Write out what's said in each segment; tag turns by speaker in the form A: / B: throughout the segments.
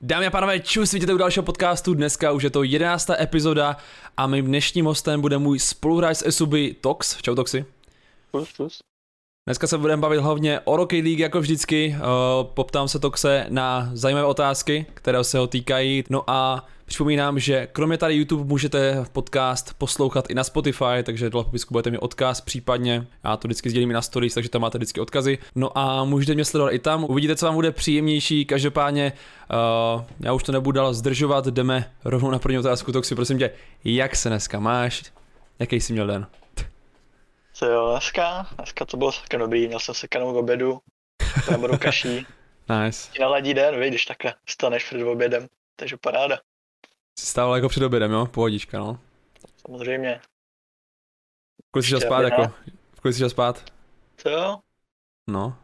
A: Dámy a pánové, čus, vítejte u dalšího podcastu, dneska už je to jedenáctá epizoda a mým dnešním hostem bude můj spoluhráč z Esuby Tox. Čau Toxy.
B: Plus, plus.
A: Dneska se budeme bavit hlavně o Rocket League jako vždycky, uh, poptám se Toxe na zajímavé otázky, které se ho týkají, no a Připomínám, že kromě tady YouTube můžete podcast poslouchat i na Spotify, takže dole v popisku budete mít odkaz případně. Já to vždycky sdělím i na stories, takže tam máte vždycky odkazy. No a můžete mě sledovat i tam, uvidíte, co vám bude příjemnější. Každopádně uh, já už to nebudu dál zdržovat, jdeme rovnou na první otázku. Toxi, prosím tě, jak se dneska máš? Jaký jsi měl den?
B: Co jo, dneska, dneska to bylo celkem dobrý, měl jsem se kanou k obědu, budu kaší.
A: nice.
B: Ti naladí den, víš, když takhle staneš před obědem, takže paráda.
A: Jsi stával jako před obědem, jo? Pohodička, no.
B: Samozřejmě.
A: Kolik jsi šel spát, jako? Kolik jsi šel spát?
B: Co jo?
A: No.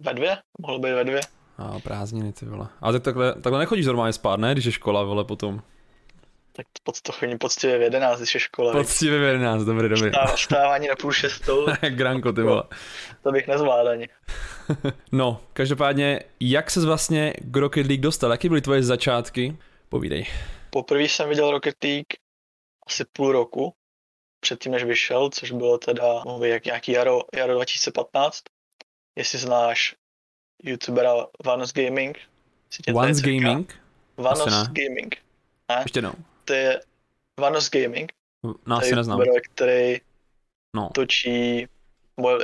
B: Ve dvě? Mohlo být ve dvě.
A: A prázdniny, ty vole. A tak takhle, takhle nechodíš normálně spát, ne? Když je škola, vole, potom.
B: Tak pod, to chodím poctivě v jedenáct, když je škola.
A: Poctivě v jedenáct, dobrý, dobrý.
B: Vstává, vstávání na půl šestou.
A: Granko, ty vole.
B: To bych nezvládl ani.
A: no, každopádně, jak ses vlastně k Rocket League dostal? Jaké byly tvoje začátky? Povídej.
B: Poprvé jsem viděl Rocket League asi půl roku, předtím než vyšel, což bylo teda mluví, jak nějaký jaro, jaro 2015. Jestli znáš youtubera Vanos Gaming.
A: Vanos Gaming?
B: Vanos Gaming.
A: Ne? Ještě no.
B: To je Vanos Gaming.
A: No, asi neznám.
B: YouTuber, který no. točí,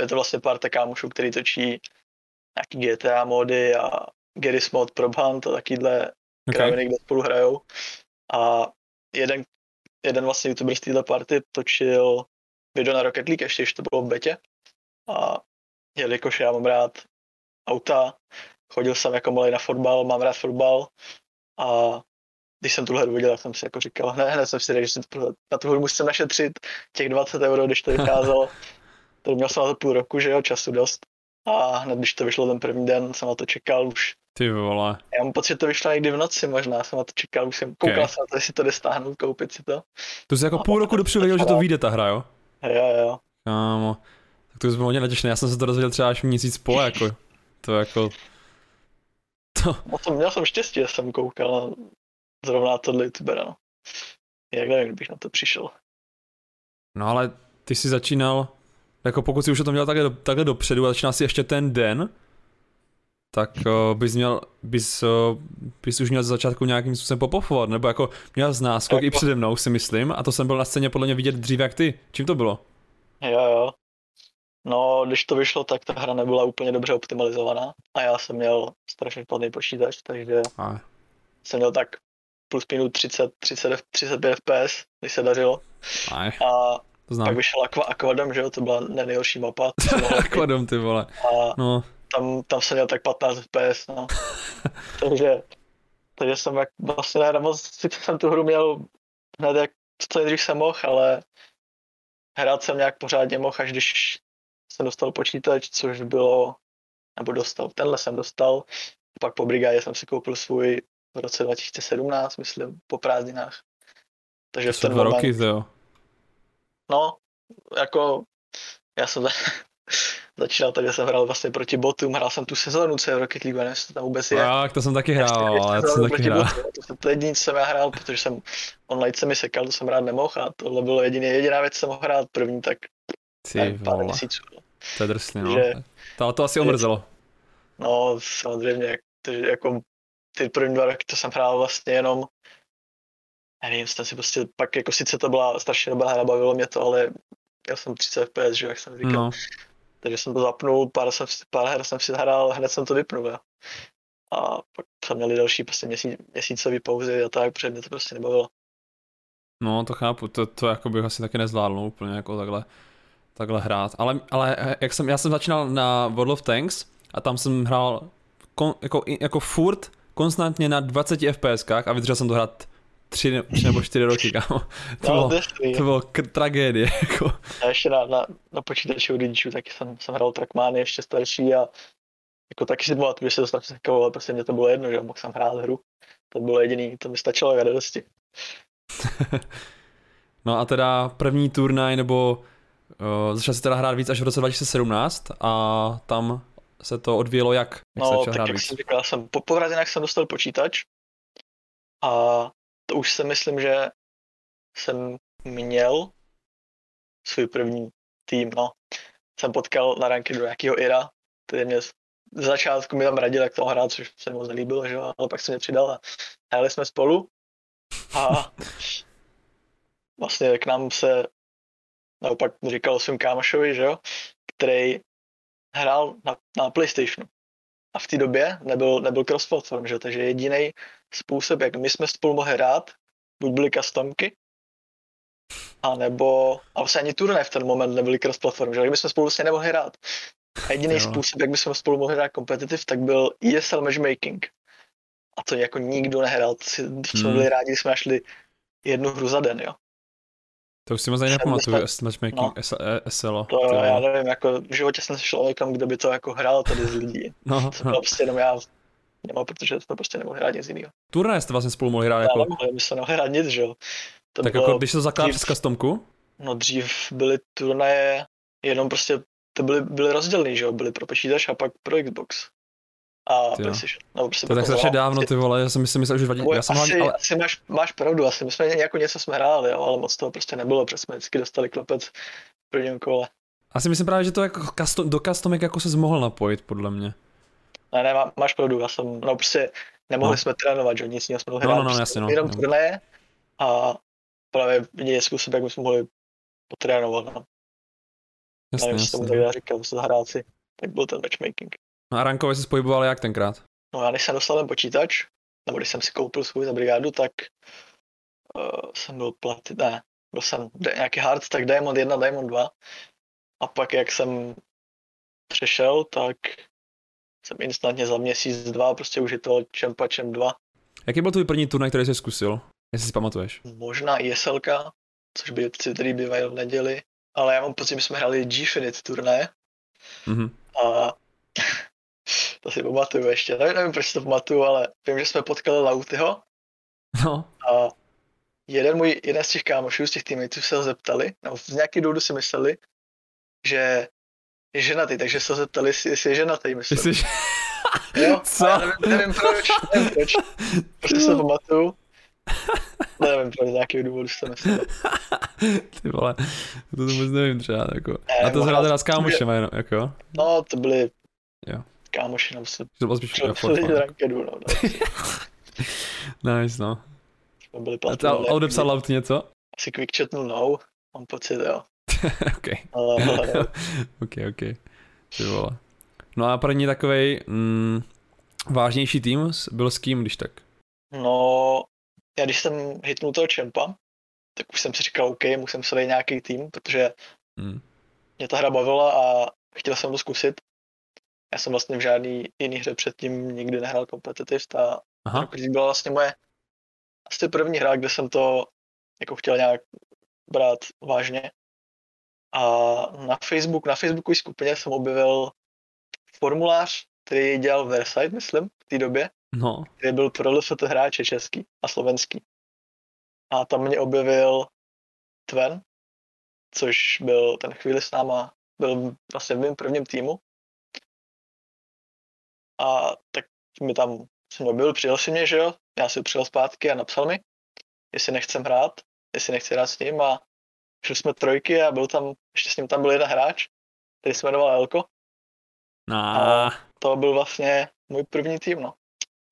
B: je to vlastně pár kámošů, který točí nějaký GTA mody a Garry's mod pro Hunt a takovýhle kraviny, kde spolu hrajou. A jeden, jeden vlastně youtuber z téhle party točil video na Rocket League, ještě když to bylo v betě. A jelikož já mám rád auta, chodil jsem jako malý na fotbal, mám rád fotbal a když jsem tuhle hru viděl, tak jsem si jako říkal, ne, hned jsem si řekl, že si na tu hru musím našetřit těch 20 euro, když to vycházelo. to měl jsem na to půl roku, že jo, času dost. A hned když to vyšlo ten první den, jsem na to čekal už
A: ty vole.
B: Já mám pocit, že to vyšlo někdy v noci, možná jsem na to čekal, už jsem koukal okay. jsem na to, jestli to jde stáhnout, koupit si to.
A: To jsi jako půl roku dopředu věděl, že to vyjde ta hra, jo?
B: Jo, jo.
A: Kámo, tak to bylo hodně natěšené, já jsem se to dozvěděl třeba až měsíc po, jako, to jako...
B: To... No to měl jsem štěstí, že jsem koukal na zrovna tohle youtubera, no. Jak nevím, kdybych na to přišel.
A: No ale ty jsi začínal, jako pokud jsi už to měl takhle, takhle dopředu a začínal si ještě ten den, tak uh, bys měl, bys, uh, bys už měl za začátku nějakým způsobem popofovat, nebo jako měl z náskok i přede mnou, si myslím, a to jsem byl na scéně podle mě vidět dřív jak ty. Čím to bylo?
B: Jo, jo. No, když to vyšlo, tak ta hra nebyla úplně dobře optimalizovaná a já jsem měl strašně špatný počítač, takže a. jsem měl tak plus minus 30, 30, 35 fps, když se dařilo.
A: Aj.
B: A to znám. pak vyšel Aqua, Aquadom, že jo, to byla nejhorší mapa.
A: Aquadom, ty vole.
B: A no tam, tam jsem měl tak 15 FPS, no. takže, takže jsem jak vlastně ne, moc, jsem tu hru měl hned jak co nejdřív jsem mohl, ale hrát jsem nějak pořádně mohl, až když jsem dostal počítač, což bylo, nebo dostal, tenhle jsem dostal, pak po brigádě jsem si koupil svůj v roce 2017, myslím, po prázdninách.
A: Takže v ten dva moment, roky, jo.
B: No, jako, já jsem začínal tak, že jsem hrál vlastně proti botům, hrál jsem tu sezónu, co je v Rocket League, nevím, to tam vůbec je.
A: Tak, to jsem taky hrál, ještě, ještě to jsem taky hrál.
B: to, jsem, to jediný, co jsem já hrál, protože jsem online se mi sekal, to jsem hrát nemohl a tohle bylo jediný, jediná věc, co jsem mohl hrát první, tak
A: Ty pár měsíců. No. To je drsný, no. To, to asi omrzelo.
B: No, samozřejmě, takže jako ty první dva roky to jsem hrál vlastně jenom nevím, jsem si prostě, pak jako sice to byla strašně dobrá hra, bavilo mě to, ale já jsem 30 FPS, že jak jsem říkal. No. Takže jsem to zapnul, pár, jsem, pár her jsem si zahrál, hned jsem to vypnul. Jo. A pak jsme měli další prostě měsíc, měsícový pauzy a tak, protože mě to prostě nebavilo.
A: No, to chápu, to, to jako bych asi taky nezvládl no, úplně jako takhle, takhle hrát. Ale, ale jak jsem, já jsem začínal na World of Tanks a tam jsem hrál kon, jako, jako furt konstantně na 20 FPS a vydržel jsem to hrát tři, tři nebo čtyři roky, kámo. To, no, bylo, to bylo k- tragédie, jako.
B: A ještě na, na, na počítači u rodičů taky jsem, jsem hrál Trackmany ještě starší a jako taky si pamatuju, že se strašně sekalo, ale prostě mě to bylo jedno, že mohl jsem hrát hru. To bylo jediný, to mi stačilo k radosti.
A: no a teda první turnaj, nebo uh, začal si teda hrát víc až v roce 2017 a tam se to odvíjelo jak? jak
B: no, tak jak víc? jsem říkal, jsem, po, po jsem dostal počítač a to už si myslím, že jsem měl svůj první tým, no. Jsem potkal na ranky do nějakého Ira, který mě z začátku mi tam radil, jak to hrát, což se moc nelíbilo, že jo, ale pak se mě přidal a hráli jsme spolu a vlastně k nám se naopak říkal svým kámošovi, že jo, který hrál na, na PlayStationu. A v té době nebyl, nebyl cross-platform, že? takže jediný způsob, jak my jsme spolu mohli hrát, buď byly customky, a nebo, a vlastně ani turné v ten moment nebyly cross-platform, že? my jsme spolu vlastně nemohli hrát. A jediný jo. způsob, jak bychom spolu mohli hrát competitive, tak byl ESL matchmaking. A to jako nikdo nehrál, to si, jsme hmm. byli rádi, když jsme našli jednu hru za den, jo.
A: To už si moc ani nepamatuju, matchmaking, no. SLO.
B: To, to já nevím, jako v životě jsem sešel o někom, kdo by to jako hrál tady z lidí. No, to no. prostě jenom já nemám, protože jsme prostě nemohli hrát nic jiného.
A: Turné jste vlastně spolu mohli hrát jako?
B: Nemohli, my jsme nemohli hrát nic, že jo.
A: To tak jako když to zakládá přes customku?
B: No dřív byly turnaje jenom prostě, to byly, byly rozdělený, že jo, byly pro počítač a pak pro Xbox a PlayStation.
A: No, prostě to tak strašně dávno, ty vole, já jsem si myslel, že vadí. Já
B: jsem asi, ale... asi máš, máš pravdu, asi my jsme jako něco jsme hráli, jo, ale moc toho prostě nebylo, protože jsme vždycky dostali klepec v prvním kole.
A: Asi myslím právě, že to jako custom, do customek jako se mohl napojit, podle mě.
B: Ne, ne, má, máš pravdu, já jsem, no prostě nemohli no. jsme trénovat, že nic jiného jsme mohli
A: no,
B: hrát.
A: No, no, no, jasně, no.
B: Jenom no. turné a právě jediný způsob, jak jsme mohli potrénovat, no. Jasně, Nevím, jasně. tomu tak říkal, se zahráci, tak byl ten matchmaking.
A: No a rankově se pohyboval jak tenkrát?
B: No já když jsem dostal ten počítač, nebo když jsem si koupil svůj za brigádu, tak uh, jsem byl platy, ne, byl jsem nějaký hard, tak Diamond 1, Diamond 2. A pak jak jsem přešel, tak jsem instantně za měsíc, dva, prostě už je to Champ 2.
A: Jaký byl tvůj první turnaj, který jsi zkusil? Jestli si pamatuješ?
B: Možná ISLK, což by který bývají v neděli, ale já mám pocit, že jsme hráli G-Finite turné. Mm-hmm. A to si pamatuju ještě, nevím, nevím proč si to pamatuju, ale vím, že jsme potkali Lautyho.
A: No.
B: A jeden můj, jeden z těch kámošů, z těch týmů, se ho zeptali, nebo z nějaký důvodu si mysleli, že je ženatý, takže se zeptali, jestli je ženatý, myslím. Jsi... Jo,
A: Co?
B: nevím, nevím, proč, nevím proč, prostě se pamatuju. nevím, proč z nějakého důvodu se myslel.
A: Ty vole, to to vůbec nevím třeba, jako. Ne, a to zhrál teda s kámošem, jenom, jako?
B: No, to byly
A: jo
B: kámoši nám se
A: to bylo spíš
B: rankedu, no.
A: nice, no.
B: Byli
A: A, a odepsal Laut něco?
B: Asi quick chatnul no, mám pocit, jo.
A: ok. Ok, ok. Ty vole. No a první takovej mm, vážnější tým byl s kým, když tak?
B: No, já když jsem hitnul toho čempa, tak už jsem si říkal, OK, musím se nějaký tým, protože mm. mě ta hra bavila a chtěl jsem to zkusit. Já jsem vlastně v žádný jiný hře předtím nikdy nehrál competitive a Aha. byla vlastně moje asi první hra, kde jsem to jako chtěl nějak brát vážně. A na Facebook, na Facebookové skupině jsem objevil formulář, který dělal Versailles, myslím, v té době,
A: no.
B: který byl pro LFT hráče český a slovenský. A tam mě objevil Tven, což byl ten chvíli s náma, byl vlastně v mém prvním týmu a tak mi tam jsem byl, přijel si mě, že jo, já si přijel zpátky a napsal mi, jestli nechcem hrát, jestli nechci hrát s ním a šli jsme trojky a byl tam, ještě s ním tam byl jeden hráč, který se jmenoval Elko.
A: No. A
B: to byl vlastně můj první tým, no.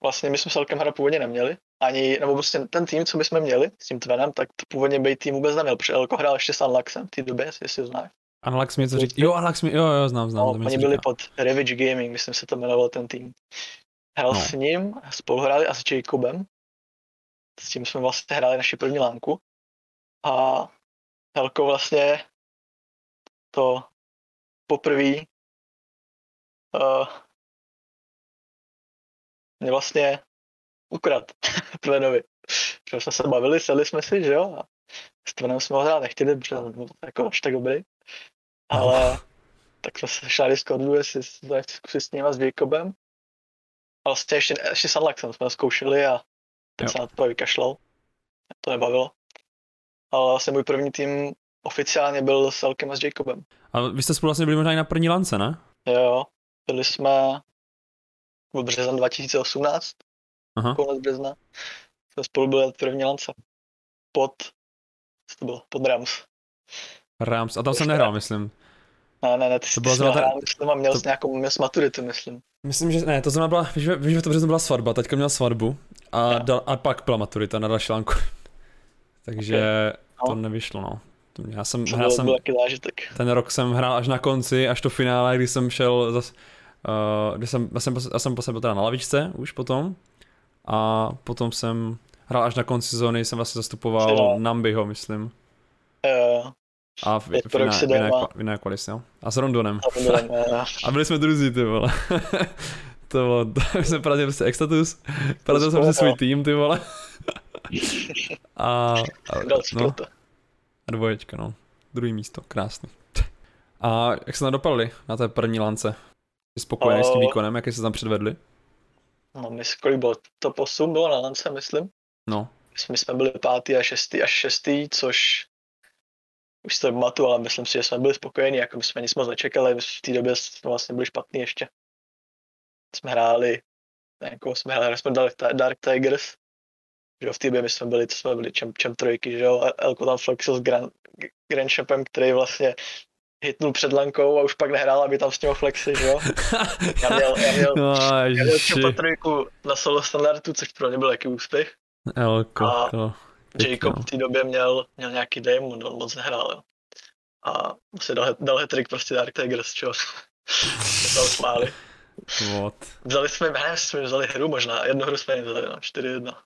B: Vlastně my jsme s Elkem hra původně neměli, ani, nebo prostě ten tým, co my jsme měli s tím Tvenem, tak to původně být tým vůbec neměl, protože Elko hrál ještě s Unluxem v té době, jestli ho znáš.
A: Unlux mi něco říká. Jo, Unlux mi, jo, jo, znám, znám. No,
B: oni byli pod Ravage Gaming, myslím se to jmenoval ten tým. Hrál no. s ním, spolu hráli a s Jacobem. S tím jsme vlastně hráli naši první lánku. A Helko vlastně to poprvé uh, mě vlastně ukrad Tvenovi. Protože jsme se bavili, seli jsme si, že jo, a s Tvenem jsme ho hrát nechtěli, protože byl jako až tak dobrý. Ale tak jsme se šli Discordu, jestli to nechci zkusit s ním a s Jacobem. A vlastně ještě, ještě s Unluxem jsme zkoušeli a teď se na to vykašlal. To nebavilo. Ale vlastně můj první tým oficiálně byl s Elkem a s Jacobem.
A: A vy jste spolu vlastně byli možná i na první lance, ne?
B: Jo, byli jsme v března 2018, Aha. konec března, jsme spolu byli první lance pod, co to bylo, pod Rams.
A: Rams, a tam jsem nehrál, myslím.
B: Ne, ne, ne, ty, to ty jsi nehrál, myslím, a měl to... jsi nějakou, měl jsi maturitu, myslím.
A: Myslím, že ne, to znamená byla, víš, víš, že to březnu byla svatba, teďka měl svatbu a, dal, a pak byla maturita na další lanku. Takže okay. no. to nevyšlo, no. Já jsem,
B: to
A: hrál jsem,
B: ten
A: rok jsem hrál až na konci, až to finále, kdy jsem šel zas, uh, kdy jsem, já jsem, já jsem po sebe teda na lavičce už potom a potom jsem hrál až na konci sezóny, jsem vlastně zastupoval Finá. Nambiho, myslím.
B: Jo.
A: A v, v, v, jiné, v, jiné, v jiné kvalis, jo. A s Rondonem. A, byli jsme druzí, ty vole. to bylo, to jsme prostě Extatus, porazil jsem prostě svůj tým, ty vole. A, a, no, a dvoječka, no. Druhý místo, krásný. A jak se tam dopadli na té první lance? Jsi spokojený s tím výkonem, jak se tam předvedli?
B: No, my kolik bylo? To 8 bylo na lance, myslím.
A: No.
B: My jsme byli pátý a šestý až šestý, což už to matu, ale myslím si, že jsme byli spokojení, jako my jsme nic moc nečekali, v té době jsme vlastně byli špatný ještě. Jsme hráli, jako jsme hráli, jsme dali Dark Tigers, že v té době my jsme byli, co jsme byli, čem, čem trojky, že jo, Elko tam flexil s Grand, Grand Champem, který vlastně hitnul před lankou a už pak nehrál, aby tam s ním flexy, že jo. Já měl, já měl, no, já měl trojku na solo standardu, což pro mě byl jaký úspěch.
A: Elko, a to,
B: Jacob v té době měl, měl nějaký démon, on moc nehrál, jo. A vlastně dal, dal hetrik prostě Dark Tigers, čo. Se tam smáli.
A: What?
B: Vzali jsme, ne, jsme vzali hru možná, jednu hru jsme vzali, no, 4-1.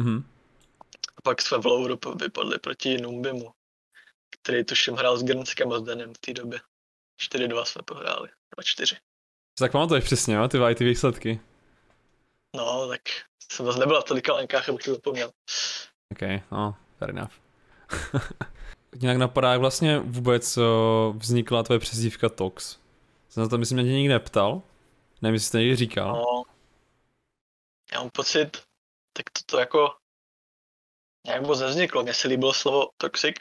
A: Mhm.
B: A pak jsme v Louru vypadli proti Numbimu, který tuším hrál s Grnskem a s Denem v té době. 4-2 jsme pohráli, 2-4.
A: Tak pamatuješ přesně, jo, ty, ty výsledky.
B: No, tak jsem zase nebyl v tolika lenkách, abych to zapomněl.
A: OK, no, fair enough. Nějak napadá, jak vlastně vůbec vznikla tvoje přezdívka Tox? Jsem na to myslím, že tě nikdy neptal. Nevím, jestli jsi to někdy říkal.
B: No, já mám pocit, tak to, to jako nějak moc nevzniklo. Mně se líbilo slovo toxic.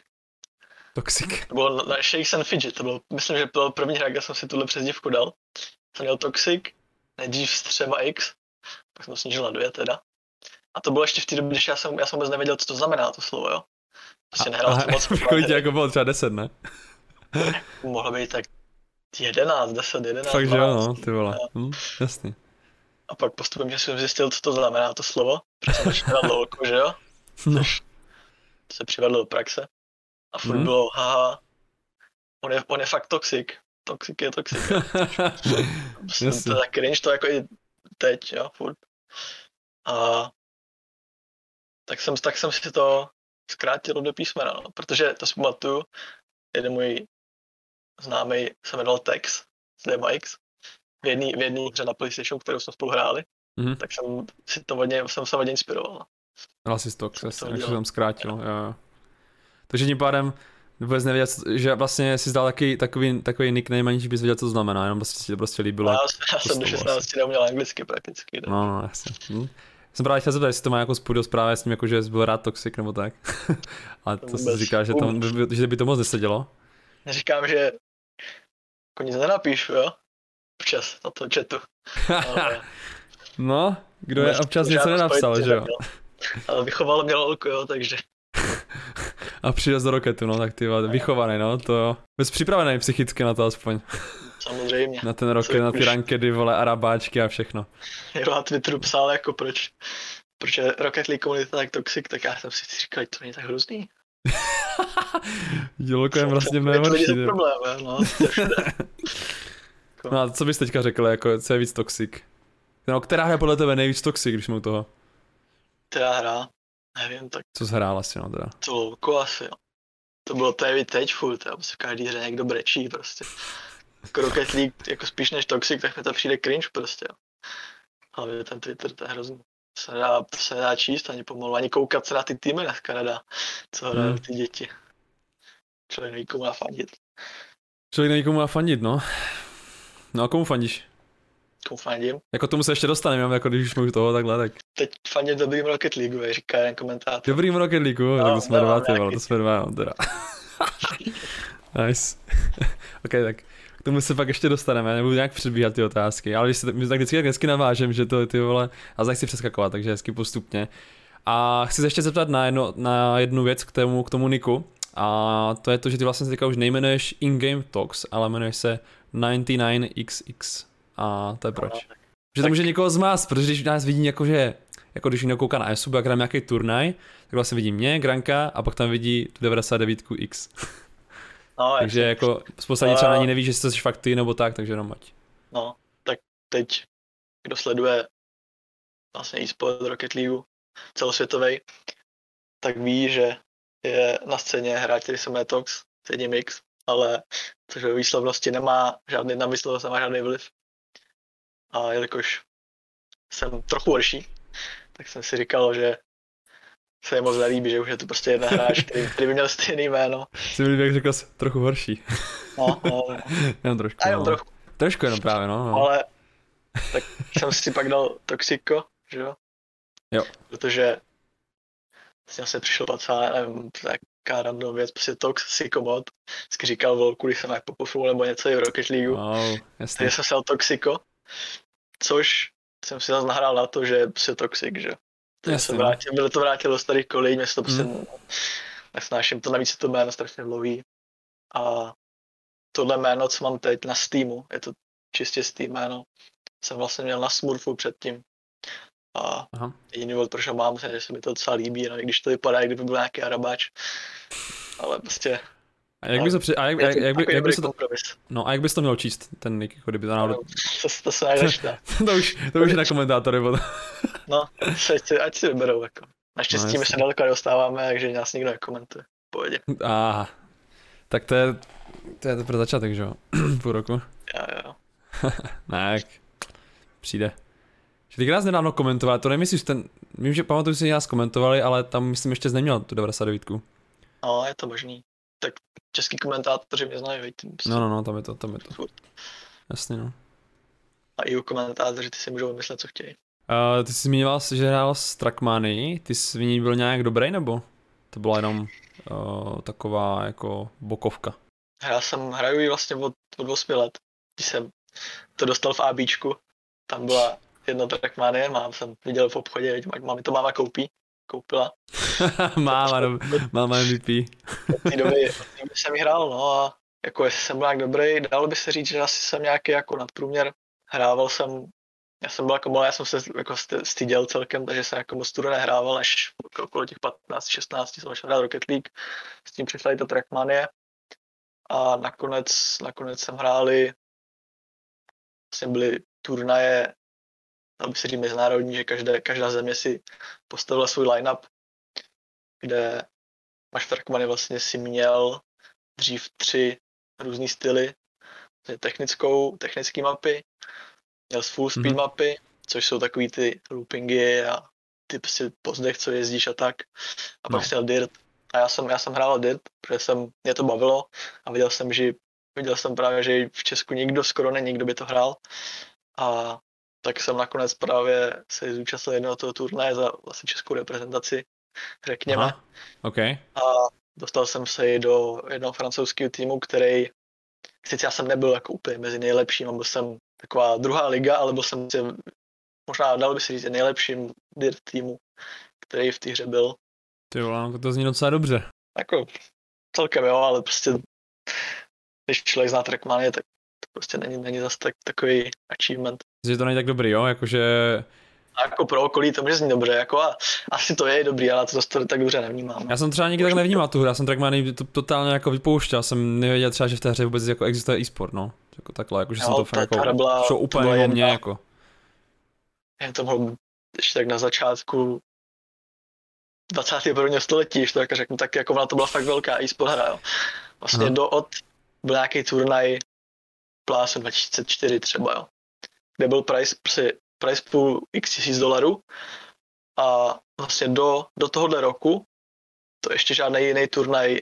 A: Toxic.
B: To bylo na, na Shakes and Fidget, to bylo, myslím, že to byl první hra, kde jsem si tuhle přezdívku dal. Jsem měl Toxic, nejdřív s třema X, pak jsem to snížil na dvě teda. A to bylo ještě v té době, když já jsem, já jsem vůbec nevěděl, co to znamená to slovo, jo. Prostě nehrál jsem moc.
A: Kolik tě jako bylo třeba 10, ne?
B: Mohlo být tak 11, 10, 11,
A: Fakt, že jo, no, ty vole. Hm, jasný.
B: A pak postupem, že jsem zjistil, co to znamená to slovo, protože jsem začal lolko, že jo?
A: No.
B: To se přivedlo do praxe. A furt hmm. bylo, haha, on je, on je fakt toxic. Toxic je toxic. to je tak cringe, to jako i teď, jo, furt. A tak jsem, tak jsem si to zkrátil do písmena, no, protože to si pamatuju, jeden můj známý se jmenoval Tex z DMX, v jedné v jedný hře na PlayStation, kterou jsme spolu hráli, mm-hmm. tak jsem si to hodně, jsem se hodně inspiroval.
A: Dal si to, jak se tam zkrátil, jo. jo. Takže tím pádem vůbec nevěděl, že vlastně si zdal taky, takový, takový nickname, aniž bys věděl, co to znamená, jenom prostě si to prostě líbilo.
B: No, já, já jsem do 16 neuměl anglicky prakticky.
A: No, no, jasně. Hm. Jsem právě chtěl zeptat, jestli to má jako spůjdu zprávě s tím, jako, že jsi byl rád toxic nebo tak. Ale to, to si říká, že, to, že by to moc nesedělo.
B: Neříkám, že jako nic nenapíšu, jo? Občas na to chatu.
A: Ale... no, kdo je občas něco nenapsal, že jo?
B: Ale vychovalo mě lolko, jo, takže.
A: A přijde do roketu, no, tak ty vychovaný, no, to jo. Bez připravený psychicky na to aspoň.
B: Samozřejmě.
A: Na ten roket, na ty rankedy, vole, arabáčky a všechno.
B: Jo, a Twitteru psal jako proč, proč je Rocket League komunita tak toxic, tak já jsem si říkal, to není tak hrozný.
A: Děloko je vlastně mnohem
B: horší. To je problém, no.
A: No a co bys teďka řekl, jako, co je víc toxic? No, která hra podle tebe nejvíc toxic, když jsme u toho?
B: Která hra? Nevím, tak...
A: Co jsi hrál asi, no teda?
B: To louko asi, jo. To bylo to je teď furt, jo, se v každý hře někdo brečí prostě. Jako Rocket League, jako spíš než Toxic, tak mi to přijde cringe prostě, jo. Ale ten Twitter, to je hrozný. To se nedá, to se nedá číst ani pomalu, ani koukat se na ty týmy dneska nedá, co hrají hmm. ty děti. Člověk neví, komu má fandit.
A: Člověk neví, komu má fandit, no. No a komu fandíš?
B: Komu fandím?
A: Jako tomu se ještě dostaneme, jako když už mluví toho takhle, tak.
B: Teď fandím dobrým Rocket League, říká jeden komentátor.
A: Dobrým Rocket League, no, tak to jsme dva, ty to jsme dva, no, teda. nice. ok, tak k tomu se pak ještě dostaneme, nebudu nějak předbíhat ty otázky, ale když my tak vždycky tak hezky navážem, že to ty vole, a zase chci přeskakovat, takže hezky postupně. A chci se ještě zeptat na, jedno, na jednu věc k tomu, k tomu Niku. A to je to, že ty vlastně se teďka už nejmenuješ In-Game Talks, ale jmenuješ se 99XX. A to je proč? No, že to může někoho zmást, protože když nás vidí jako, že jako když někdo kouká na ESUB a nějaký turnaj, tak vlastně vidí mě, Granka a pak tam vidí tu 99X. No, takže jako spousta lidí třeba ani neví, že jsi fakt ty nebo tak, takže jenom mať.
B: No, tak teď, kdo sleduje vlastně e-sport Rocket League celosvětový, tak ví, že je na scéně hráč, který se jmenuje Tox, X, ale což ve výslovnosti nemá žádný, na výslovnost nemá žádný vliv. A jelikož jsem trochu horší, tak jsem si říkal, že se mi moc nelíbí, že už je to prostě jeden hráč, který, který by měl stejný jméno.
A: Jsi mi jak řekl, trochu horší.
B: No, no, no.
A: jenom trošku.
B: A jenom no. trochu.
A: Trošku jenom právě, no, no.
B: Ale tak jsem si pak dal Toxico, že jo?
A: Jo.
B: Protože vlastně se přišel pacá, nevím, taká random věc, prostě Toxico mod. Vždycky říkal volku, když jsem jak po nebo něco i v Rocket League.
A: Wow, jasně.
B: Takže jsem se Toxico, což jsem si zase nahrál na to, že je prostě Toxic, že já se no. vrátil, bylo to vrátil do starých kolejí, mě se to prostě mm. nesnáším, to navíc je to jméno strašně dlouhý. A tohle jméno, co mám teď na Steamu, je to čistě Steam jméno, jsem vlastně měl na Smurfu předtím. A Aha. jediný důvod, proč ho mám, je, že se mi to docela líbí, no, když to vypadá, kdyby byl nějaký arabáč. Ale prostě
A: a jak bys to, při... a jak, jak, jak, by, jak bys to, no a jak bys to měl číst, ten nick, jako kdyby to náhodou...
B: To, to se najdeš,
A: to, už, to už je na komentátory potom.
B: no, se, ať si vyberou, jako. Naštěstí no, my se daleko nedostáváme, takže nás nikdo nekomentuje. Pohodě.
A: Aha. Tak to je, to je to pro začátek, že jo? Půl roku.
B: Jo, jo.
A: ne, jak přijde. Že ty nás nedávno komentoval, to nemyslíš, ten, vím, že pamatuju si, že nás komentovali, ale tam myslím ještě neměl tu 99.
B: No, je to možný tak český komentátoři mě znají, veď.
A: No, no, no, tam je to, tam je to. Jasně, no.
B: A i u komentátoři ty si můžou vymyslet, co chtějí.
A: Uh, ty jsi zmiňoval, že hrál s Trackmany, ty jsi v ní byl nějak dobrý, nebo to byla jenom uh, taková jako bokovka?
B: Já jsem hraju ji vlastně od, od 8 let, když jsem to dostal v ABčku, tam byla jedna Trackmanie, mám jsem viděl v obchodě, mám to máma koupí, koupila.
A: máma, do, máma MVP.
B: Od té doby, jsem hrál, no a jako jestli jsem byl nějak dobrý, dalo by se říct, že asi jsem nějaký jako nadprůměr. Hrával jsem, já jsem byl jako malý, já jsem se jako styděl celkem, takže jsem jako moc tudy nehrával, až okolo těch 15-16 jsem začal hrát Rocket League, s tím přišla i ta Trackmanie. A nakonec, nakonec jsem hráli, vlastně byly turnaje dalo by se říct mezinárodní, že každé, každá země si postavila svůj line-up, kde máš Trackmany vlastně si měl dřív tři různé styly, technickou, technické mapy, měl full speed mm-hmm. mapy, což jsou takový ty loopingy a ty prostě pozdech, co jezdíš a tak. A pak no. měl Dirt. A já jsem, já jsem hrál Dirt, protože jsem, mě to bavilo a viděl jsem, že viděl jsem právě, že v Česku nikdo skoro není, kdo by to hrál. A tak jsem nakonec právě se zúčastnil jednoho toho turnaje za vlastně českou reprezentaci, řekněme. Aha,
A: okay.
B: A dostal jsem se i do jednoho francouzského týmu, který, sice já jsem nebyl jako úplně mezi nejlepším, byl jsem taková druhá liga, ale byl jsem si, možná dal by se říct nejlepším dirt týmu, který v té hře byl.
A: Ty vole, no to zní docela dobře.
B: Jako celkem jo, ale prostě když člověk zná Trackmanie, tak to prostě není, není zase tak, takový achievement.
A: Že to není tak dobrý, jo? Jakože...
B: A jako pro okolí to může znít dobře, jako a asi to je dobrý, ale to zase tak dobře nevnímám.
A: Já jsem třeba nikdy tak nevnímal tu hru, já jsem Trackmany to, totálně jako vypouštěl, jsem nevěděl třeba, že v té hře vůbec jako existuje e-sport, no. Jako takhle, jakože jsem to fakt jako, byla, šlo úplně o mě, jako.
B: Já to mohl ještě tak na začátku 21. století, když to tak řeknu, tak jako ona to byla fakt velká e-sport hra, jo. Vlastně Aha. do od byl nějaký turnaj Pláse 2004 třeba, jo kde byl price, price pool x tisíc dolarů a vlastně do, do tohohle roku to ještě žádný jiný turnaj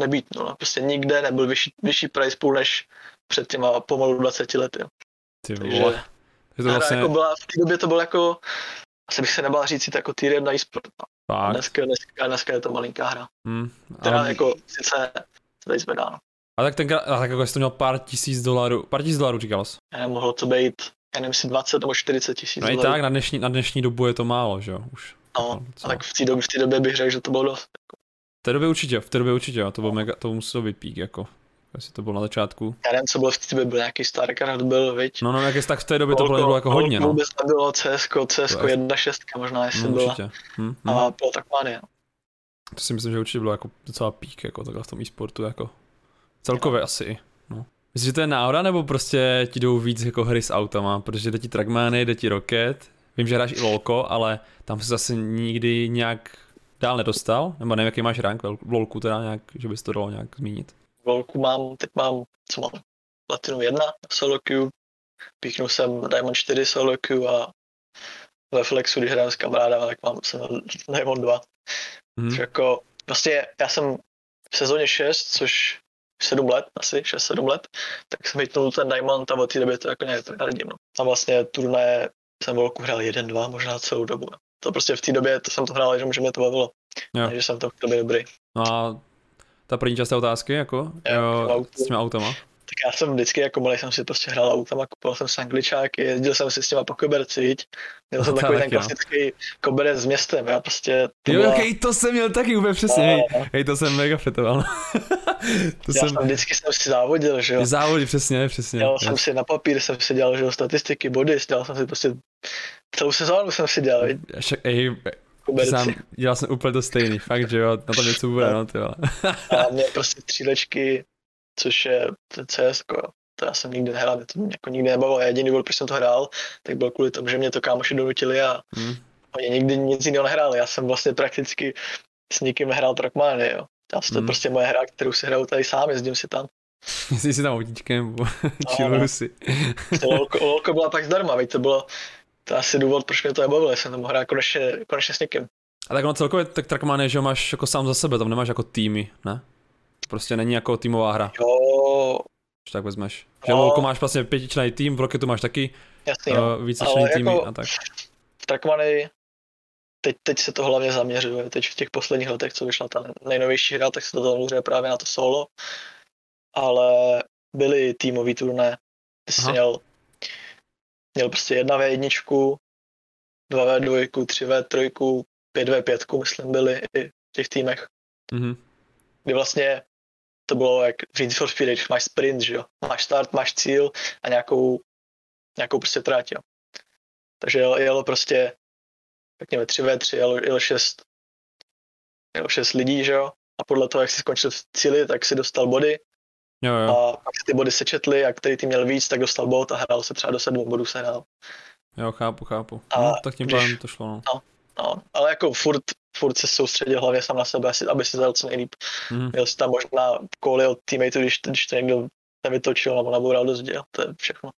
B: nebýt. No, prostě nikde nebyl vyšší, vyšší price pool než před těma pomalu 20 lety.
A: Ty vole.
B: Takže to vlastně... jako byla, v té době to bylo jako, asi bych se nebál říct, jako tier 1 e-sport. No. Dneska, dneska, dneska, je to malinká hra. Hmm, ale... Která jako sice tady zvedá. No.
A: A tak tenkrát, a tak jako jsi to měl pár tisíc dolarů, pár tisíc dolarů říkal jsi.
B: Ne, mohlo to být, já nevím, si 20 nebo 40 tisíc
A: No i tak, na dnešní, na dnešní dobu je to málo, že jo, už.
B: No, a tak v té době, v té době bych řekl, že to bylo dost. Jako.
A: V té době určitě, v té době určitě, a to, bylo mega, to muselo být pík, jako. Jestli to bylo na začátku.
B: Já nevím, co bylo v té době, byl nějaký StarCraft, byl, viď?
A: No, no, jak tak v té době to bylo, bylo jako hodně, no.
B: Vůbec nebylo CS, CS 1.6 možná, jestli no, byla. Hm, hm. A bylo tak mania.
A: To si myslím, že určitě bylo jako docela pík, jako takhle v tom e-sportu, jako. Celkově no. asi, no. Myslíš, že to je náhoda, nebo prostě ti jdou víc jako hry s autama, protože jde ti Trackmany, jde ti Rocket, vím, že hráš i LOLko, ale tam se zase nikdy nějak dál nedostal, nebo nevím, jaký máš rank v LOLku teda nějak, že bys to dalo nějak zmínit.
B: V LOLku mám, teď mám, co mám, Platinum 1 solo queue, píknul jsem Diamond 4 solo queue a ve Flexu, když hraju s kamarádem, tak mám jsem Diamond 2. Mm. Což jako, vlastně já jsem v sezóně 6, což 7 let, asi 6-7 let, tak jsem hitnul ten Diamond a od té doby to jako nějak radím. No. A vlastně turné jsem volku hrál jeden, dva, možná celou dobu. No. To prostě v té době to jsem to hrál, že mě to bavilo. Jo. Takže jsem to v době dobrý.
A: No a ta první část otázky, jako jo, jo, s těma automa?
B: Tak já jsem vždycky jako malý jsem si prostě hrál autama, kupoval jsem sangličáky, jezdil jsem si s těma po koberci, měl jsem takový ten klasický koberec s městem, já prostě...
A: To jo, byla... hej, to jsem měl taky úplně přesně, hej, hej, to jsem mega fetoval.
B: to já jsem... jsem vždycky jsem si závodil, že jo.
A: Závodil, přesně, přesně.
B: Dělal jsem si na papír, jsem si dělal, že jo, statistiky, body, dělal jsem si prostě celou sezónu jsem si dělal.
A: Však, ej, sám, dělal jsem úplně to stejný, fakt, že jo, na tom něco bude, no, ty vole.
B: a mě prostě třílečky, což je CS, to já jsem nikdy nehrál, mě to jako nikdy nebavilo. Jediný důvod, proč jsem to hrál, tak byl kvůli tomu, že mě to kámoši donutili a hmm. oni nikdy nic jiného nehráli. Já jsem vlastně prakticky s nikým nehrál Trackmany, jo. Já to hmm. je prostě moje hra, kterou si hraju tady sám, jezdím si tam.
A: Jezdím si tam autíčkem, nebo chilluju si.
B: Lolko, lolko byla tak zdarma, veď to bylo, to asi důvod, proč mě to nebavilo, jsem tam hrál konečně, konečně s někým.
A: A tak ono celkově tak Trackman je, že máš jako sám za sebe, tam nemáš jako týmy, ne? Prostě není jako týmová hra.
B: Jo.
A: Když tak vezmeš. Že no. Lolko máš vlastně pětičlený tým, v Rocketu máš taky
B: Jasný, uh,
A: vícečlený týmy jako a tak.
B: V Trackmany teď, teď se to hlavně zaměřuje, teď v těch posledních letech, co vyšla ta nejnovější hra, tak se to zaměřuje právě na to solo, ale byly týmový turné, ty jsi měl, měl prostě jedna v jedničku, dva v dvojku, tři v trojku, pět v pětku, myslím, byly i v těch týmech. Mm-hmm. Kdy vlastně to bylo jak v Need for Speed, když máš sprint, že jo? Máš start, máš cíl a nějakou, nějakou prostě trať, jo. Takže jelo, jelo prostě, řekněme 3v3, jelo, jelo 6, jelo 6 lidí, že jo? A podle toho, jak jsi skončil v cíli, tak si dostal body.
A: Jo, jo.
B: A pak si ty body sečetly a který ty měl víc, tak dostal bod a hrál se třeba do sedmi bodů se hrál.
A: Jo, chápu, chápu. A no, tak tím pádem to šlo, no.
B: no. No, ale jako furt, furt se soustředil hlavně sám na sebe, aby si zadal co nejlíp. Mm. Měl si tam možná koly od teammateu, když, když to někdo nevytočil nebo naboural do zdi, to je všechno.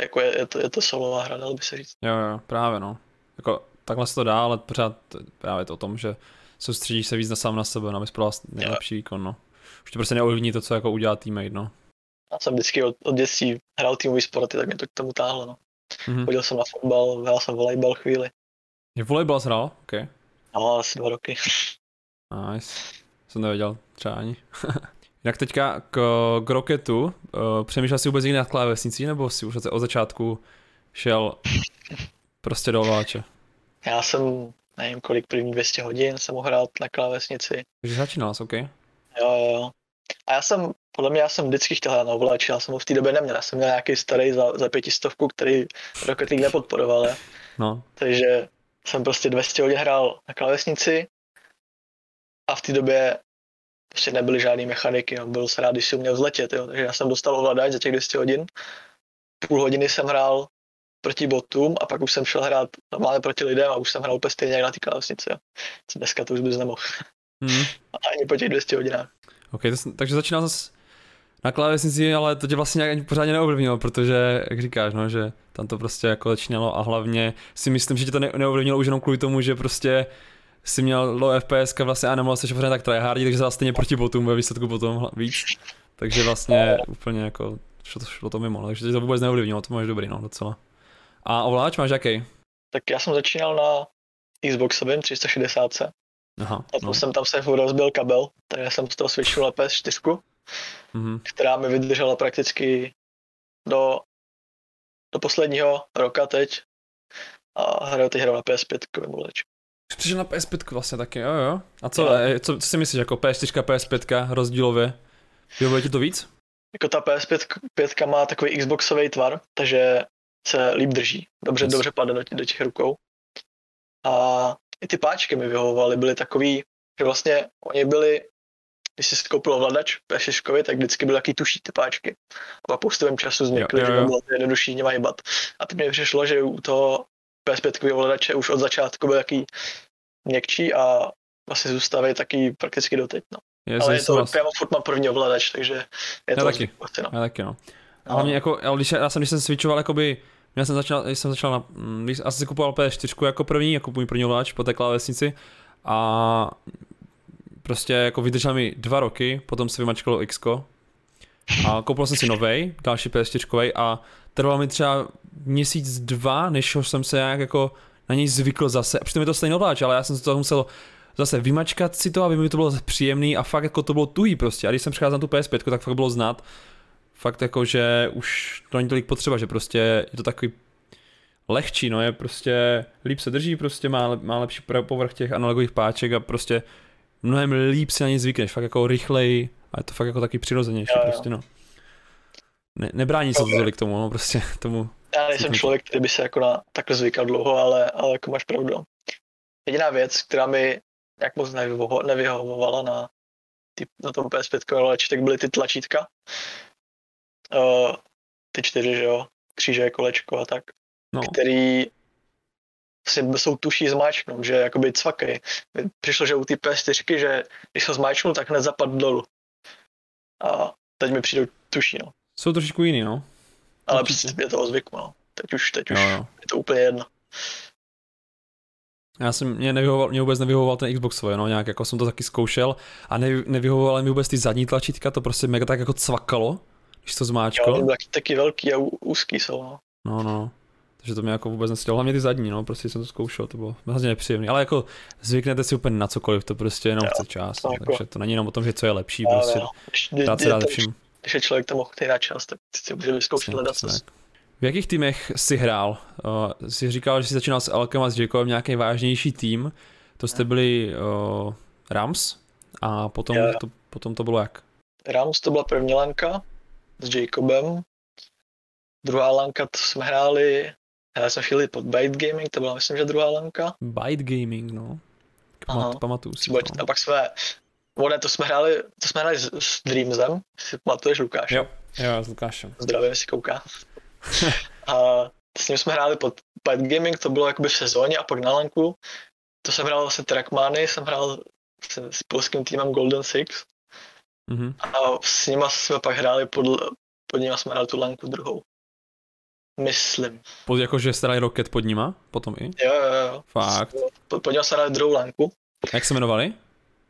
B: Jako je, je, to, je to solová hra, dalo by se říct.
A: Jo, jo, právě no. Jako takhle se to dá, ale pořád právě to o tom, že soustředíš se víc na sám na sebe, abys pro nejlepší jo. výkon, no. Už to prostě neovlivní to, co jako udělá teammate, no.
B: Já jsem vždycky od, od dětství hrál týmový sporty, tak mě to k tomu táhlo, no. Mm-hmm. Chodil jsem na fotbal, hrál jsem volejbal chvíli.
A: Je volejbal hrál? OK.
B: No, asi dva roky.
A: Nice. Jsem nevěděl, třeba ani. Jinak teďka k, k Rocketu, uh, přemýšlel jsi vůbec nad klávesnicí, nebo si už od začátku šel prostě do ovláče?
B: Já jsem, nevím kolik, první 200 hodin jsem mohl hrát na klávesnici.
A: Takže začínal jsi, OK?
B: Jo, jo, jo. A já jsem, podle mě já jsem vždycky chtěl hrát na ovláči, já jsem ho v té době neměl, já jsem měl nějaký starý za, za pětistovku, který Rocket League nepodporoval, je.
A: No.
B: Takže jsem prostě 200 hodin hrál na klávesnici a v té době prostě nebyly žádný mechaniky, jo. byl se rád, když si uměl vzletět, jo. takže já jsem dostal ovladač za těch 200 hodin, půl hodiny jsem hrál proti botům a pak už jsem šel hrát normálně proti lidem a už jsem hrál úplně stejně jak na té klávesnici. Dneska to už bys nemohl. Mm. Ani po těch 200 hodinách.
A: Ok, to, takže začínal zase na klávesnici, ale to tě vlastně ani pořádně neovlivnilo, protože, jak říkáš, no, že tam to prostě jako začínalo a hlavně si myslím, že tě to ne- neovlivnilo už jenom kvůli tomu, že prostě si měl low FPS vlastně a nemohl se pořád tak tryhardy, takže zase stejně proti botům ve výsledku potom víc. Takže vlastně úplně jako šlo to, šlo to mimo, takže tě to vůbec neovlivnilo, to máš dobrý, no, docela. A ovláč máš jaký?
B: Tak já jsem začínal na Xboxovém 360.
A: Aha,
B: a no. jsem tam se rozbil kabel, takže jsem z toho switchnul na PS4 mm-hmm. která mi vydržela prakticky do, do posledního roka teď a hraju teď hraju na PS5 emulač.
A: Přišel na PS5 vlastně taky, jo jo. A co, no. co, co si myslíš, jako PS4, PS5 rozdílově? Vyhovuje ti to víc?
B: Jako ta PS5 5 má takový Xboxový tvar, takže se líp drží. Dobře, yes. dobře padne do, do těch rukou. A i ty páčky mi vyhovovaly, byly takový, že vlastně oni byli, když jsi koupil ovladač PS6, tak vždycky byly taky tuší ty páčky. A po postupem času vznikly, že bylo to jednodušší něma hýbat. A teď mi přišlo, že u toho PS5 ovladače už od začátku byl taký měkčí a vlastně zůstávají taky prakticky doteď. No. Je, ale je to, vlastně... já furt mám první ovladač, takže je
A: já to taky. Vlastně, no. Já taky, no. A hlavně jako, ale když, já jsem, když jsem switchoval, jakoby, já jsem začal, když jsem začal na, mm, když, jsem si kupoval PS4 jako první, jako můj první ovladač po té klávesnici a prostě jako vydržel mi dva roky, potom se vymačkalo X a koupil jsem si novej, další PS4 a trvalo mi třeba měsíc, dva, než jsem se nějak jako na něj zvykl zase. A přitom je to stejný ovladač, ale já jsem se to musel zase vymačkat si to, aby mi to bylo příjemný a fakt jako to bylo tuhý prostě. A když jsem přicházel na tu PS5, tak fakt bylo znát, fakt jako, že už to není tolik potřeba, že prostě je to takový lehčí, no je prostě, líp se drží, prostě má, má lepší povrch těch analogových páček a prostě mnohem líp si na ně zvykneš, fakt jako rychleji a je to fakt jako taky přirozenější jo, jo. prostě no. Ne, nebrání se to tolik tomu, no prostě tomu.
B: Já nejsem člověk, který by se jako na takhle zvykal dlouho, ale, ale jako máš pravdu. Jediná věc, která mi jak moc nevyhovovala na, ty, na tom PS5 koleč, tak byly ty tlačítka. Uh, ty čtyři, že jo, kříže, kolečko a tak, no. který vlastně jsou tuší zmáčknout, že jakoby cvakej. Přišlo, že u ty PS4, že když se zmáčknu, tak hned zapad dolů. A teď mi přijdou tuší, no.
A: Jsou trošičku jiný, no.
B: Ale přesně je toho zvyku, no. Teď už, teď už no, no. je to úplně jedno.
A: Já jsem, mě, nevyhovoval, mě vůbec nevyhovoval ten Xboxový, no, nějak jako jsem to taky zkoušel a ne, nevyhovoval mi vůbec ty zadní tlačítka, to prostě mega tak jako cvakalo, když to zmáčkal.
B: Jo, taky, taky velký a úzký jsou, no.
A: No, no. Takže to mě jako vůbec nestělo, hlavně ty zadní, no, prostě jsem to zkoušel, to bylo hrozně nepříjemné. Ale jako zvyknete si úplně na cokoliv, to prostě jenom jo, chce čas, no, takže to není jenom o tom, že co je lepší, no, prostě no. dát se dát lepším.
B: Když je člověk tam chtějí na čas, tak si může vyzkoušet hledat
A: v jakých týmech jsi hrál? Uh, jsi říkal, že jsi začínal s Elkem a s Jacobem nějaký vážnější tým. To jste byli uh, Rams a potom, yeah. to, potom to bylo jak?
B: Rams to byla první lanka s Jacobem. Druhá lanka to jsme hráli, já jsme chvíli pod Byte Gaming, to byla myslím, že druhá lanka.
A: Byte Gaming, no. Pamat, pamatuju si
B: to. A pak jsme, Vone, to jsme hráli, to jsme hráli s, s Dreamsem, si pamatuješ Lukáš?
A: Jo, jo, s Lukášem.
B: Zdravím, si kouká a s ním jsme hráli pod Pipe Gaming, to bylo jakoby v sezóně a pak na lanku. To jsem hrál vlastně Trackmany, jsem hrál s, s polským týmem Golden Six. Mm-hmm. A s nima jsme pak hráli pod, pod nima jsme hráli tu lanku druhou. Myslím.
A: Pod jako, že jste hráli Rocket pod nima? Potom i?
B: Jo, jo, jo.
A: Fakt.
B: Pod, pod nima jsme hráli druhou lanku.
A: Jak se jmenovali?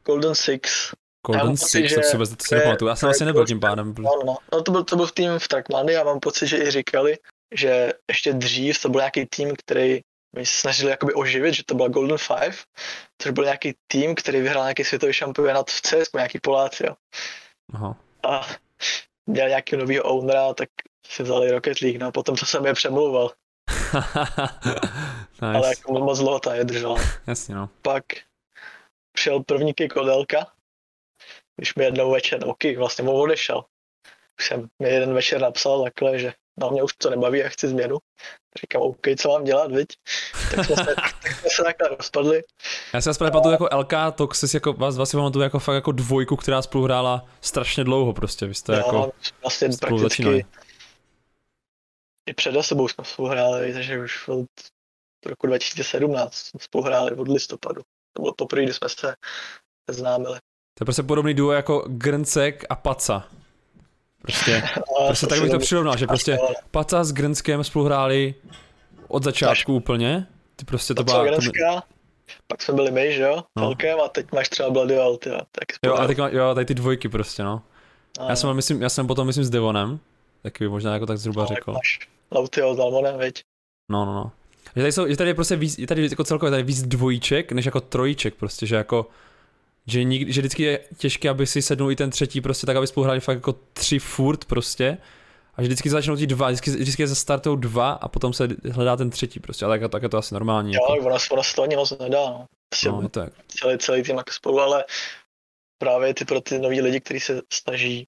B: Golden Six.
A: Golden Six, to si vůbec to si nepamatuju. Já jsem asi nebyl tím pádem.
B: No, no, no. to byl, to byl tým v Trackmany a mám pocit, že i říkali, že ještě dřív to byl nějaký tým, který my se snažili jakoby oživit, že to byla Golden Five, což byl nějaký tým, který vyhrál nějaký světový šampionát v CS, nějaký Poláci, jo. Aha. A měl nějaký nový ownera, tak si vzali Rocket League, no potom to jsem je přemluval. nice. Ale jako moc dlouho ta je držela.
A: Jasně, no.
B: Pak přijel první kick od Elka, když mi jednou večer, no kick, vlastně mu odešel. Už jsem mi jeden večer napsal takhle, že no mě už to nebaví a chci změnu. Říkám, OK, co mám dělat, viď? Tak jsme se, tak jsme se takhle rozpadli.
A: Já si vás pamatuju jako LK Toxis, jako vás, vás si pamatuju jako fakt jako dvojku, která spolu hrála strašně dlouho prostě, vy jste no, jako
B: vlastně prakticky začínali. i před sebou jsme spolu hráli, takže už od roku 2017 jsme spolu hráli od listopadu. To bylo poprvé, kdy jsme se známili.
A: To je prostě podobný duo jako Grncek a Paca. Prostě, prostě tak bych to přirovnal, že prostě Paca s Grnskem spolu hráli od začátku úplně. Ty prostě to byla...
B: To... Pak jsme byli my, že jo, no. Velkém a teď máš třeba Bloody Well, ty, tak
A: Jo, a teď má, jo, tady ty dvojky prostě, no. A já jsem, myslím, já jsem potom, myslím, s Devonem, taky by možná jako tak zhruba no, řekl. Máš
B: Lautio s Almonem, veď?
A: No, no, no. Že tady, jsou, že tady je prostě víc, je tady jako celkově tady víc dvojíček, než jako trojíček prostě, že jako že, nik, že vždycky je těžké, aby si sednul i ten třetí, prostě tak, aby spolu hráli fakt jako tři furt prostě. A že vždycky začnou ti dva, vždycky, vždycky se startou dva a potom se hledá ten třetí prostě, ale tak, tak je to asi normální.
B: Jo, jako. ona, ona se to ani moc nedá, no. Prostě no tak. Celý, celý tým jako spolu, ale právě ty pro ty nový lidi, kteří se snaží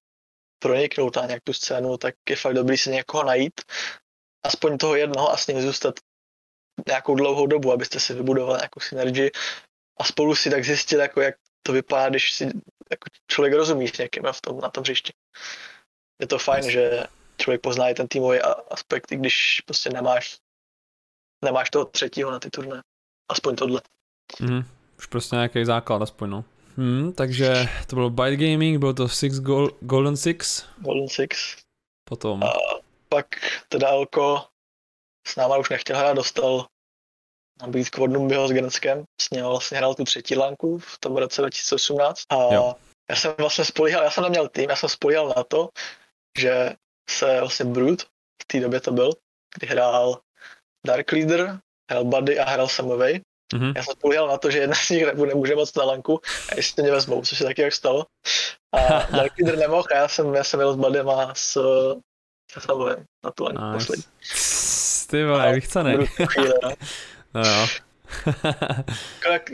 B: proniknout na nějak tu scénu, tak je fakt dobrý si někoho najít, aspoň toho jednoho a s ním zůstat nějakou dlouhou dobu, abyste si vybudovali nějakou synergii a spolu si tak zjistit, jako jak to vypadá, když si jako člověk rozumí s někým v tom, na tom hřišti. Je to fajn, že člověk pozná i ten týmový aspekt, i když prostě nemáš, nemáš toho třetího na ty turné. Aspoň tohle.
A: Mm, už prostě nějaký základ aspoň, no. Hmm, takže to bylo Byte Gaming, bylo to Six Gol- Golden Six.
B: Golden Six.
A: Potom.
B: A pak teda Elko s náma už nechtěl hrát, dostal nabídku od Numbiho s Genskem, s ním vlastně hrál tu třetí lánku v tom roce 2018 a jo. já jsem vlastně spolíhal, já jsem neměl tým, já jsem spolíhal na to, že se vlastně Brut, v té době to byl, kdy hrál Dark Leader, hrál Buddy a hrál Samovej. Mm-hmm. Já jsem spolíhal na to, že jedna z nich nemůže moc na lanku a jestli mě vezmou, což se taky jak stalo. A Dark Leader nemohl a já jsem, já jsem jel s Buddym a s, s Samovem na tu lanku poslední.
A: Ty vole, jak chce ne. No jo.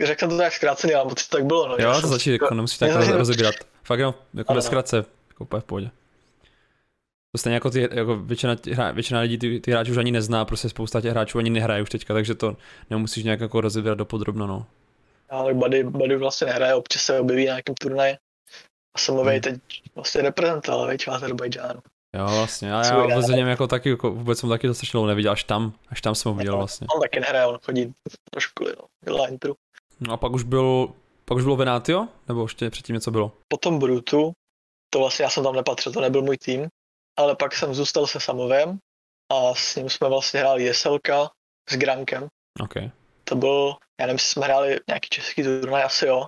B: Řekl jsem to tak zkráceně, ale to tak bylo. No,
A: jo, to začít, jako nemusíš tak rozebírat. Fakt jenom, jako ve zkratce, jako úplně v pohodě. To stejně jako, ty, jako většina, hra, většina lidí ty, ty hráči už ani nezná, prostě spousta těch hráčů ani nehraje už teďka, takže to nemusíš nějak jako rozebírat do podrobno, no.
B: Ale Buddy, Buddy vlastně nehraje, občas se objeví na nějakém turnaji. A Samovej hmm. teď vlastně reprezentoval, veď, v Azerbajdžánu.
A: Jo, vlastně, a já vůbec něm jako taky, jako, vůbec jsem taky dostatečně dlouho neviděl, až tam, až tam jsem ho viděl vlastně.
B: On taky nehraje, on chodí do školy, no, dělá intru.
A: No a pak už byl, pak už bylo Venatio, nebo ještě předtím něco bylo?
B: Potom Brutu, to vlastně já jsem tam nepatřil, to nebyl můj tým, ale pak jsem zůstal se Samovem a s ním jsme vlastně hráli Jeselka s Grankem.
A: Okay.
B: To byl, já nevím, jestli jsme hráli nějaký český turnaj, asi jo,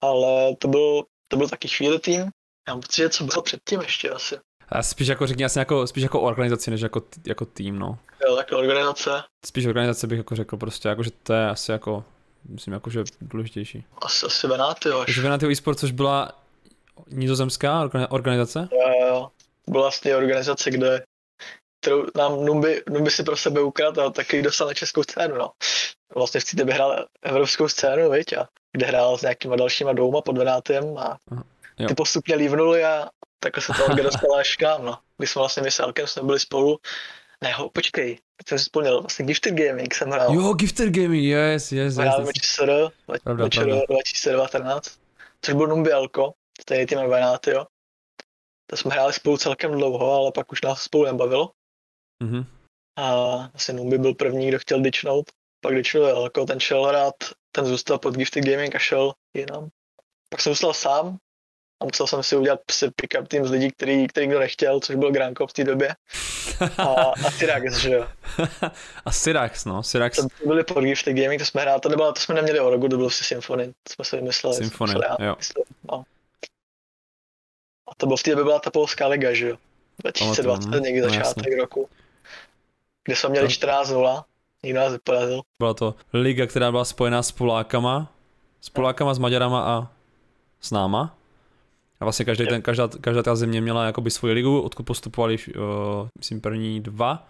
B: ale to byl, to byl taky chvíli tým. Já mám pocit, že co bylo předtím ještě asi.
A: A spíš jako řekni asi jako, spíš jako organizaci, než jako, jako tým, no.
B: Jo, tak organizace.
A: Spíš organizace bych jako řekl prostě, jako, že to je asi jako, myslím jako, že důležitější.
B: Asi, asi Venatio až.
A: Takže Venatio eSport, což byla nizozemská organizace?
B: Jo, jo. Byla vlastně organizace, kde kterou nám Numbi, Numbi si pro sebe ukradl a taky dostal na českou scénu, no. Vlastně v té hrál evropskou scénu, viď, a kde hrál s nějakýma dalšíma dvouma pod Venátiem a ty jo. postupně lívnuli a takhle se to Olga dostala až k nám, no. Když jsme vlastně my s Elkem jsme byli spolu, ne, ho, počkej, teď jsem si vzpomněl, vlastně Gifted Gaming jsem hrál.
A: Jo, Gifted Gaming, yes, yes, yes.
B: Hrál ČSR, 2019, což byl Numbi Elko, stejný tým Benát, jo. To jsme hráli spolu celkem dlouho, ale pak už nás spolu nebavilo. Mm-hmm. A vlastně Numbi byl první, kdo chtěl dičnout, pak dičnul Elko, ten šel hrát, ten zůstal pod Gifted Gaming a šel jinam. Pak jsem zůstal sám, a musel jsem si udělat si pick-up tým z lidí, který, který kdo nechtěl, což byl Granko v té době. A, a Syrax, že jo.
A: a Syrax, no, Syrax.
B: To byli pod Gift Gaming, to jsme hráli, to, nebylo, to jsme neměli Orogu, to bylo si Symfony, to jsme si vymysleli.
A: Symfony, jo. Mysleli, no.
B: A to bylo v té době byla ta polská liga, že jo. 2020, no, někdy no, začátek jasně. roku. Kde jsme měli 14-0, nikdo nás vyporazil.
A: Byla to liga, která byla spojená s Polákama, s Polákama, s Maďarama a s náma. A vlastně každý ten, každá, každá ta země měla jakoby svoji ligu, odkud postupovali, uh, myslím, první dva,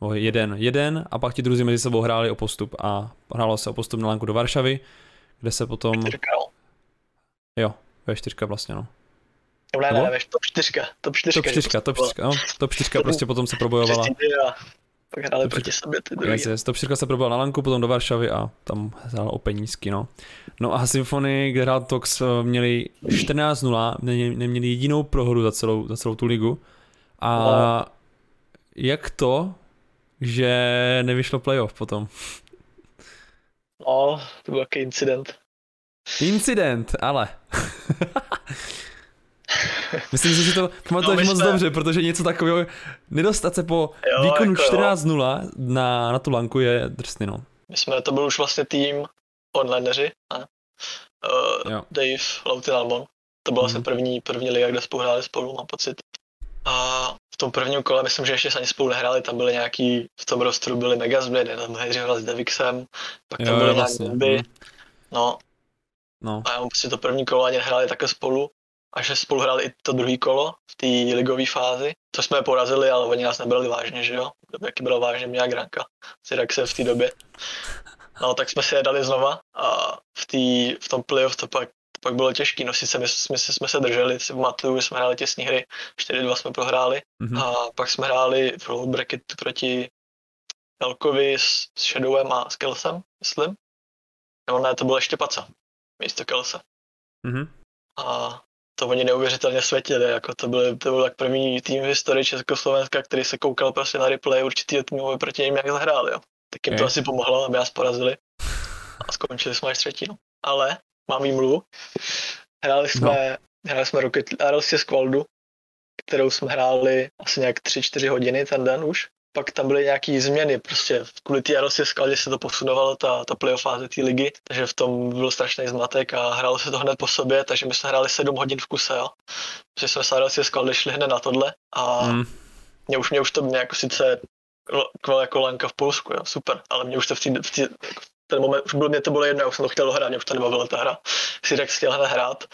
A: nebo jeden, jeden, a pak ti druzí mezi sebou hráli o postup a hrálo se o postup na lanku do Varšavy, kde se potom...
B: Čtyřka, no.
A: Jo, ve čtyřka vlastně, no.
B: Ne, ne, ne, top čtyřka, top čtyřka.
A: Top čtyřka, top čtyřka, no, top čtyřka prostě potom se probojovala.
B: Pak hráli proti sobě ty druhý. Yes.
A: Top 4 se probal na Lanku, potom do Varšavy a tam hrál o penízky, no. No a Symfony, kde hrál Tox, eh, měli 14-0, neměli jedinou prohru za celou, za celou tu ligu. A no. jak to, že nevyšlo playoff potom?
B: No, to byl jaký incident.
A: Incident, ale. Myslím si, že to pamatuješ no, moc jsme... dobře, protože něco takového, nedostat se po jo, výkonu jako 14-0 na, na tu lanku je drsný, no.
B: My jsme, to byl už vlastně tým onlineři, ne? Uh, Dave, Lautin Albon. To byla mm. vlastně první, první liga, kde spolu hráli spolu, mám pocit. A v tom prvním kole, myslím, že ještě se ani spolu nehráli, tam byly nějaký, v tom rostru byli Megasblade, tam hejři s Devixem, pak tam jo, byly vlastně. nějaký mm. No,
A: No.
B: A já prostě to první kolo ani nehráli také spolu, a že spolu hráli i to druhé kolo v té ligové fázi, to jsme porazili, ale oni nás nebrali vážně, že jo? Jaký bylo vážně mě a Granka, se v té době. No, tak jsme si je dali znova a v, tý, v tom playoff to pak, to pak bylo těžké. No sice my, my, jsme se drželi, si pamatuju, jsme hráli těsní hry, 4-2 jsme prohráli mm-hmm. a pak jsme hráli v bracket proti Elkovi s, s Shadowem a s Kelsem, myslím. Nebo ne, to bylo ještě Paca, místo Kelse.
A: Mm-hmm.
B: A to oni neuvěřitelně světili, jako to byl, to byl tak první tým v historii Československa, který se koukal prostě na replay určitý týmu proti ním, jak zahráli, jo. Tak jim okay. to asi pomohlo, aby nás porazili. A skončili jsme až třetí, no. Ale, mám výmluvu, hráli jsme, no. hráli jsme Rocket Aerosy Squaldu, kterou jsme hráli asi nějak 3-4 hodiny ten den už pak tam byly nějaké změny, prostě kvůli té Arosě skladě se to posunovalo, ta, ta playoff fáze té ligy, takže v tom byl strašný zmatek a hrálo se to hned po sobě, takže my jsme hráli 7 hodin v kuse, jo. Protože jsme s Arosě skladě šli hned na tohle a mm. mě už, mě už to mě jako sice kval jako lanka v Polsku, jo, super, ale mě už to v, tý, v tý, ten moment, už bylo, mě to bylo jedno, já už jsem to chtěl hrát, mě už to nebavila ta hra. Si tak chtěl hned hrát,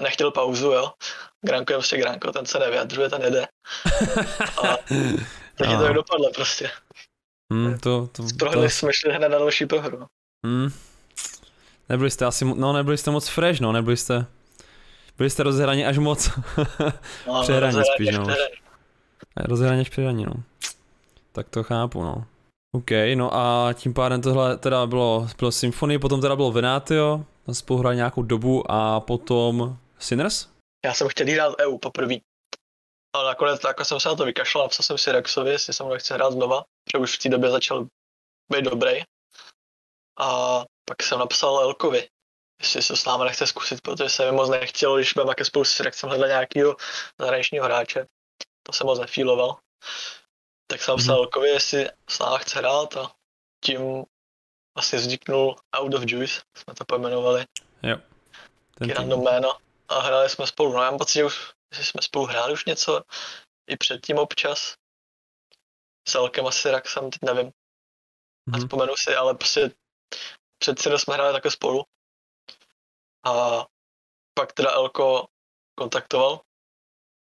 B: nechtěl pauzu, jo. Granko je prostě Granko, ten se nevyjadřuje, ten jede. A, Takže to dopadlo prostě.
A: Hmm, to, to,
B: Prohli to... jsme šli hned na další prohru.
A: Hmm. Nebyli jste asi, no nebyli jste moc fresh, no, nebyli jste, byli jste rozhraní až moc. no, přehraní spíš, no. Rozhraní až přehraní, no. Tak to chápu, no. OK, no a tím pádem tohle teda bylo, bylo Symphony, potom teda bylo Venatio, tam spolu nějakou dobu a potom Sinners?
B: Já jsem chtěl hrát EU poprvé. Ale nakonec jako jsem se na to vykašlal, napsal jsem si Rexovi, jestli se mnou chce hrát znova, protože už v té době začal být dobrý. A pak jsem napsal Elkovi, jestli se s námi nechce zkusit, protože se mi moc nechtělo, když budeme také spolu s Rexem hledat nějakého zahraničního hráče. To jsem moc nefíloval. Tak jsem napsal mm-hmm. Elkovi, jestli s námi chce hrát a tím vlastně vzniknul Out of Juice, jsme to pojmenovali.
A: Jo.
B: Ten random jméno. A hráli jsme spolu. No já mám pocit, že už že jsme spolu hráli už něco i předtím občas. S Elkem asi Raxem, teď nevím. Mm-hmm. A mhm. vzpomenu si, ale prostě před jsme hráli také spolu. A pak teda Elko kontaktoval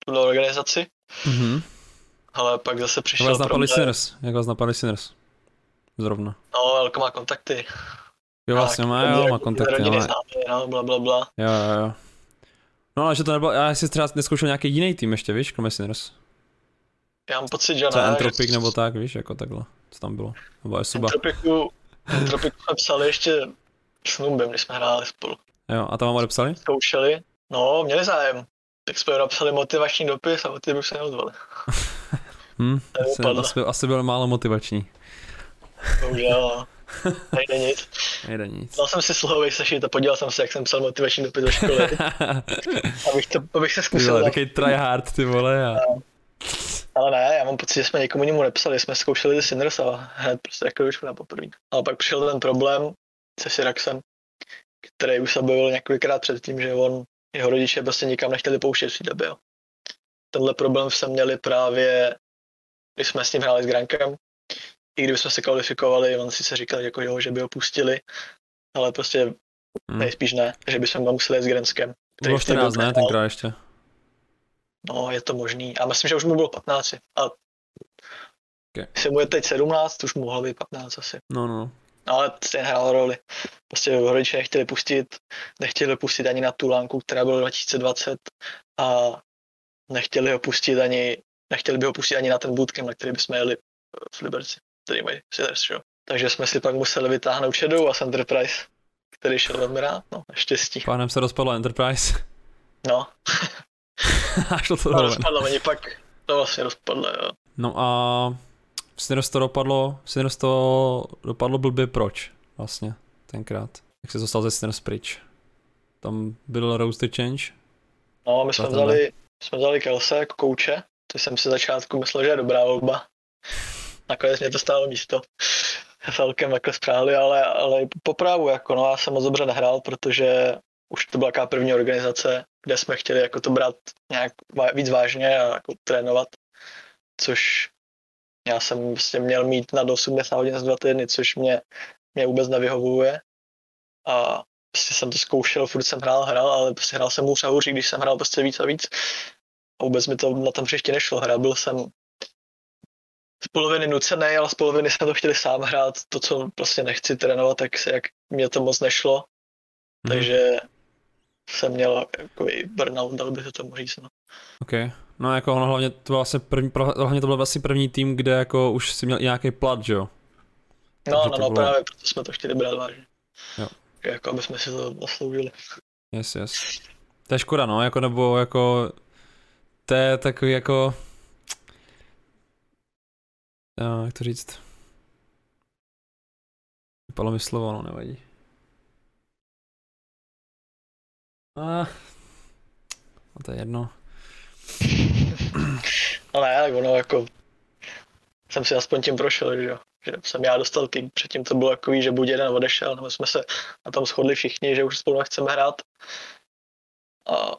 B: tuhle organizaci.
A: Mm-hmm.
B: Ale pak zase přišel
A: Jak vás napadli Sinners? Jak vás napadli Sinners? Zrovna.
B: No, Elko má kontakty.
A: Jo, vlastně má, jo, má kontakty,
B: ale... Známy, no, bla, bla, bla.
A: Jo, jo, jo. No ale že to nebylo, já si třeba neskoušel nějaký jiný tým ještě, víš, kromě Sinners.
B: Já mám pocit, že
A: ne. Třeba Entropic nebo tak, víš, jako takhle, co tam bylo. Nebo Esuba.
B: Entropiku, Entropiku jsme psali ještě s Nubem, když jsme hráli spolu.
A: Jo, a tam vám odepsali?
B: Zkoušeli. No, měli zájem. Tak jsme napsali motivační dopis a od té se neozvali.
A: hm, asi, asi, asi byl málo motivační.
B: Bohužel, no. Nejde nic.
A: Nejde nic.
B: Dal jsem si slohový sešit a podíval jsem se, jak jsem psal motivační dopis do školy. abych, to, abych se zkusil.
A: Takový tryhard, ty vole. A...
B: Ale ne, já mám pocit, že jsme někomu jinému nepsali, jsme zkoušeli ty Sinners a hned prostě jako už na poprvé. Ale pak přišel ten problém se Syraxem, který už se objevil několikrát předtím, že on, jeho rodiče prostě nikam nechtěli pouštět v té době. Tenhle problém jsme měli právě, když jsme s ním hráli s Grankem, i kdybychom se kvalifikovali, on si se říkal, jako jo, že by ho pustili, ale prostě hmm. nejspíš ne, že bychom museli s Grenskem.
A: Bylo 14, ne, tenkrát ještě.
B: No, je to možný. A myslím, že už mu bylo 15. A
A: okay.
B: jestli mu je teď 17, už mohlo být 15 asi.
A: No, no.
B: No, ale stejně hrál roli. Prostě rodiče nechtěli pustit, nechtěli pustit ani na tu lánku, která byla 2020 a nechtěli ho pustit ani, nechtěli by ho pustit ani na ten bootcamp, na který bychom jeli v Liberci který mají Sinners, jo. Takže jsme si pak museli vytáhnout Shadow a Enterprise, který šel velmi rád, no, naštěstí.
A: Pánem se rozpadlo Enterprise.
B: No.
A: Až to to
B: no, rozpadlo, oni pak to vlastně rozpadlo, jo.
A: No a Sinners to dopadlo, Sinners to dopadlo blbě proč vlastně tenkrát. Jak se dostal ze Sinners pryč? Tam byl roster change?
B: No, my jsme vzali, jsme vzali Kelse jako kouče, to jsem si začátku myslel, že je dobrá volba nakonec mě to stálo místo celkem jako spráli, ale, ale popravu jako no, já jsem moc dobře nehrál, protože už to byla první organizace, kde jsme chtěli jako to brát nějak víc vážně a jako trénovat, což já jsem vlastně měl mít na 80 hodin z dva týdny, což mě, mě vůbec nevyhovuje. A prostě jsem to zkoušel, furt jsem hrál, hrál, ale prostě hrál jsem hůř a hůř, když jsem hrál prostě víc a víc. A vůbec mi to na tom příště nešlo. Hrál byl jsem z poloviny nucený, ale z poloviny jsem to chtěli sám hrát. To, co prostě nechci trénovat, tak se jak mě to moc nešlo. Hmm. Takže jsem měl jako burnout, dal by se tomu říct. No.
A: OK. No jako ono hlavně to byl asi první, hlavně to byl asi první tým, kde jako už si měl nějaký plat, že jo?
B: No, Takže no, no, bylo... právě proto jsme to chtěli brát vážně. Jo. Jako aby jsme si to zasloužili.
A: Yes, yes. To je škoda, no, jako nebo jako to je takový jako já, jak to říct? Vypadlo mi slovo, no nevadí. A, no to je jedno.
B: Ale ne, ono jako jsem si aspoň tím prošel, že jo. Že jsem já dostal tým, předtím to bylo jako že buď jeden odešel, nebo jsme se na tom shodli všichni, že už spolu nechceme hrát. A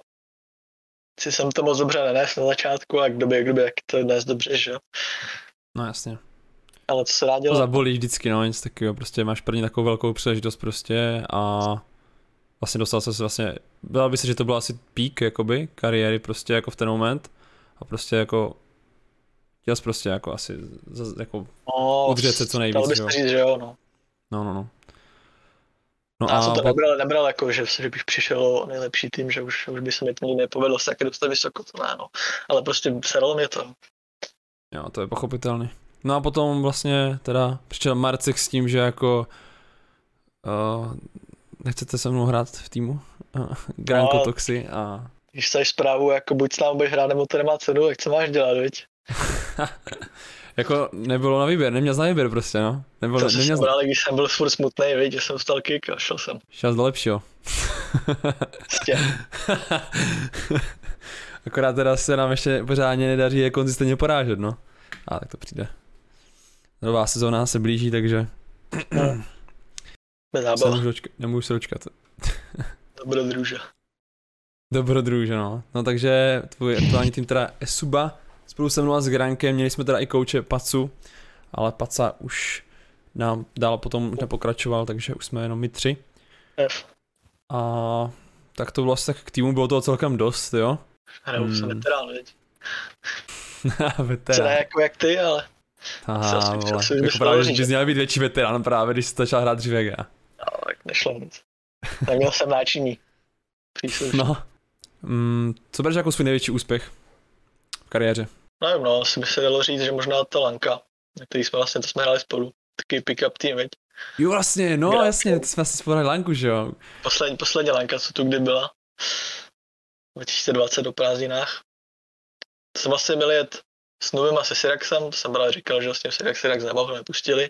B: si jsem to moc dobře nenes na začátku a k době, k době, jak to dnes dobře, že jo.
A: No jasně.
B: Ale co se dá dělat?
A: To zabolí vždycky, no, nic takového, prostě máš první takovou velkou příležitost prostě a vlastně dostal se vlastně, byla by se, že to byl asi pík, jakoby, kariéry prostě jako v ten moment a prostě jako chtěl jsi prostě jako asi jako no, udržet se co nejvíc,
B: jo. Říct, že jo, no.
A: No, no, no.
B: No já a jsem to nebral, nebral jako, že, že bych přišel o nejlepší tým, že už, už by se mi to nepovedlo se taky dostat vysoko, to ne, no. Ale prostě seralo mě to.
A: Jo, to je pochopitelný. No a potom vlastně teda přišel Marcek s tím, že jako uh, nechcete se mnou hrát v týmu? Uh, Granko no, Toxy a...
B: Když jsi zprávu, jako buď s námi budeš hrát, nebo to nemá cenu, jak co máš dělat, viď?
A: jako nebylo na výběr, neměl na výběr prostě, no.
B: Nebylo, to neměl jsem když jsem byl furt smutný, viď, že jsem vstal kick a šel jsem.
A: Šel do lepšího. Akorát teda se nám ještě pořádně nedaří je konzistentně porážet, no. A tak to přijde. Nová sezóna se blíží, takže... Se nemůžu, dočkat, nemůžu se dočkat.
B: Dobrodruže.
A: Dobrodruže, no. No takže tvůj aktuální tým teda je Suba, spolu se mnou a s Grankem, měli jsme teda i kouče Pacu, ale Paca už nám dál potom nepokračoval, takže už jsme jenom my tři.
B: F.
A: A tak to vlastně k týmu bylo toho celkem dost, jo?
B: Hraju hmm. jsem veterán, viď?
A: veterán.
B: Ne jako jak ty, ale...
A: Aha, vole. Jako právě, že bys měl být větší veterán právě, když jsi začal hrát dříve jak já.
B: No, tak nešlo nic. Neměl jsem náčiní.
A: Příslušný. No. Mm, co bereš jako svůj největší úspěch v kariéře?
B: Nevím, no, asi by se dalo říct, že možná ta Lanka, na který jsme vlastně, to jsme hráli spolu. Takový pick-up tým, veď?
A: Jo, vlastně, no Gra- jasně, to jsme asi spolu hráli Lanku, že jo?
B: Poslední, poslední Lanka, co tu kdy byla. 2020 o prázdninách. To jsem vlastně měl jet s Nubem a se Syraxem, to jsem právě říkal, že vlastně Syrax, Syrax nemohl, nepustili.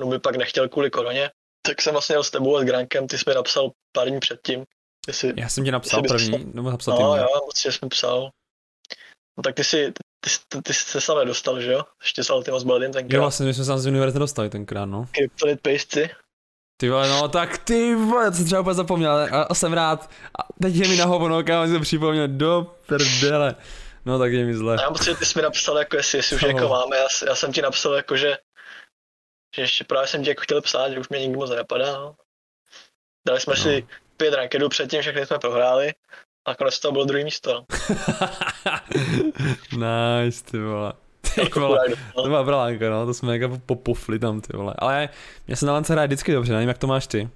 B: Nuby pak nechtěl kvůli koroně. Tak jsem vlastně jel s tebou a s Grankem, ty jsi mi napsal pár dní předtím.
A: Jestli, Já jsem ti napsal první, nebo napsal
B: No jo, moc jsi mi psal. No tak ty si, ty, ty, ty jsi se sám nedostal, že jo? Ještě s Ultima Bladin tenkrát.
A: Jo, vlastně my jsme se z univerzity dostali tenkrát, no.
B: Kryptonit Pejsci.
A: Ty vole, no tak ty vole, to jsem třeba úplně zapomněl, a, a jsem rád. A teď je mi na hovno, si to připomněl, do prdele. No tak je mi zle.
B: Já myslím, že ty jsi mi napsal, jako jestli, jestli už jako máme, já, já, jsem ti napsal jako, že, že ještě právě jsem ti jako chtěl psát, že už mě nikdy moc nenapadá, no. Dali jsme no. si pět rankedů předtím, všechny jsme prohráli. A nakonec to bylo druhý místo. No.
A: nice, ty vole. Ty vole, to byla bralánka, no, to jsme jako popufli tam, ty vole. Ale mě se na lance hraje vždycky dobře, nevím, jak to máš ty.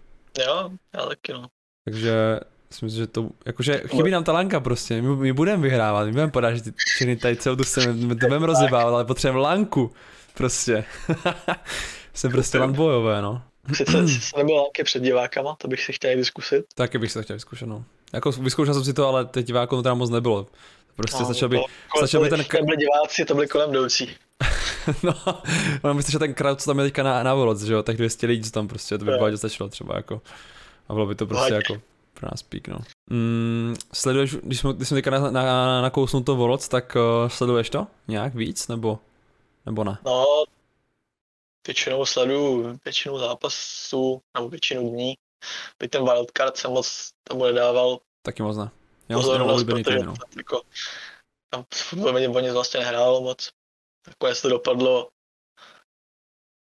B: Jo, já taky, no.
A: Takže si myslím, že to, jakože chybí nám ta lanka prostě, my, my budeme vyhrávat, my budeme podážet ty všechny tady celou tu scénu, my to budeme rozjebávat, ale potřebujeme lanku, prostě. Jsem prostě lan bojové, no.
B: Sice, sice nebyl lanky před divákama, to bych si chtěl vyzkusit.
A: Taky bych se chtěl vyzkoušet, no. Jako vyzkoušel jsem si to, ale teď diváků to tam moc nebylo. Prostě no, stačil by,
B: stačil by ten... To byli diváci, to byli kolem jdoucí.
A: no, no myslím, že ten crowd, co tam je teďka na, na Voloc, že jo, tak 200 lidí, co tam prostě, to by bylo stačilo třeba jako. A bylo by to prostě Hať. jako pro nás pík, no. Mm, sleduješ, když jsme, když jsme teďka na, na, nakousnul to Voloc, tak uh, sleduješ to nějak víc, nebo, nebo ne?
B: No, většinou sleduju většinu zápasů, nebo většinu dní. Byť ten wildcard jsem moc tomu nedával.
A: Taky moc ne. Já mám oblíbený tým, no.
B: Jako, tam fotbal mě o nic vlastně nehrálo moc. Nakonec to dopadlo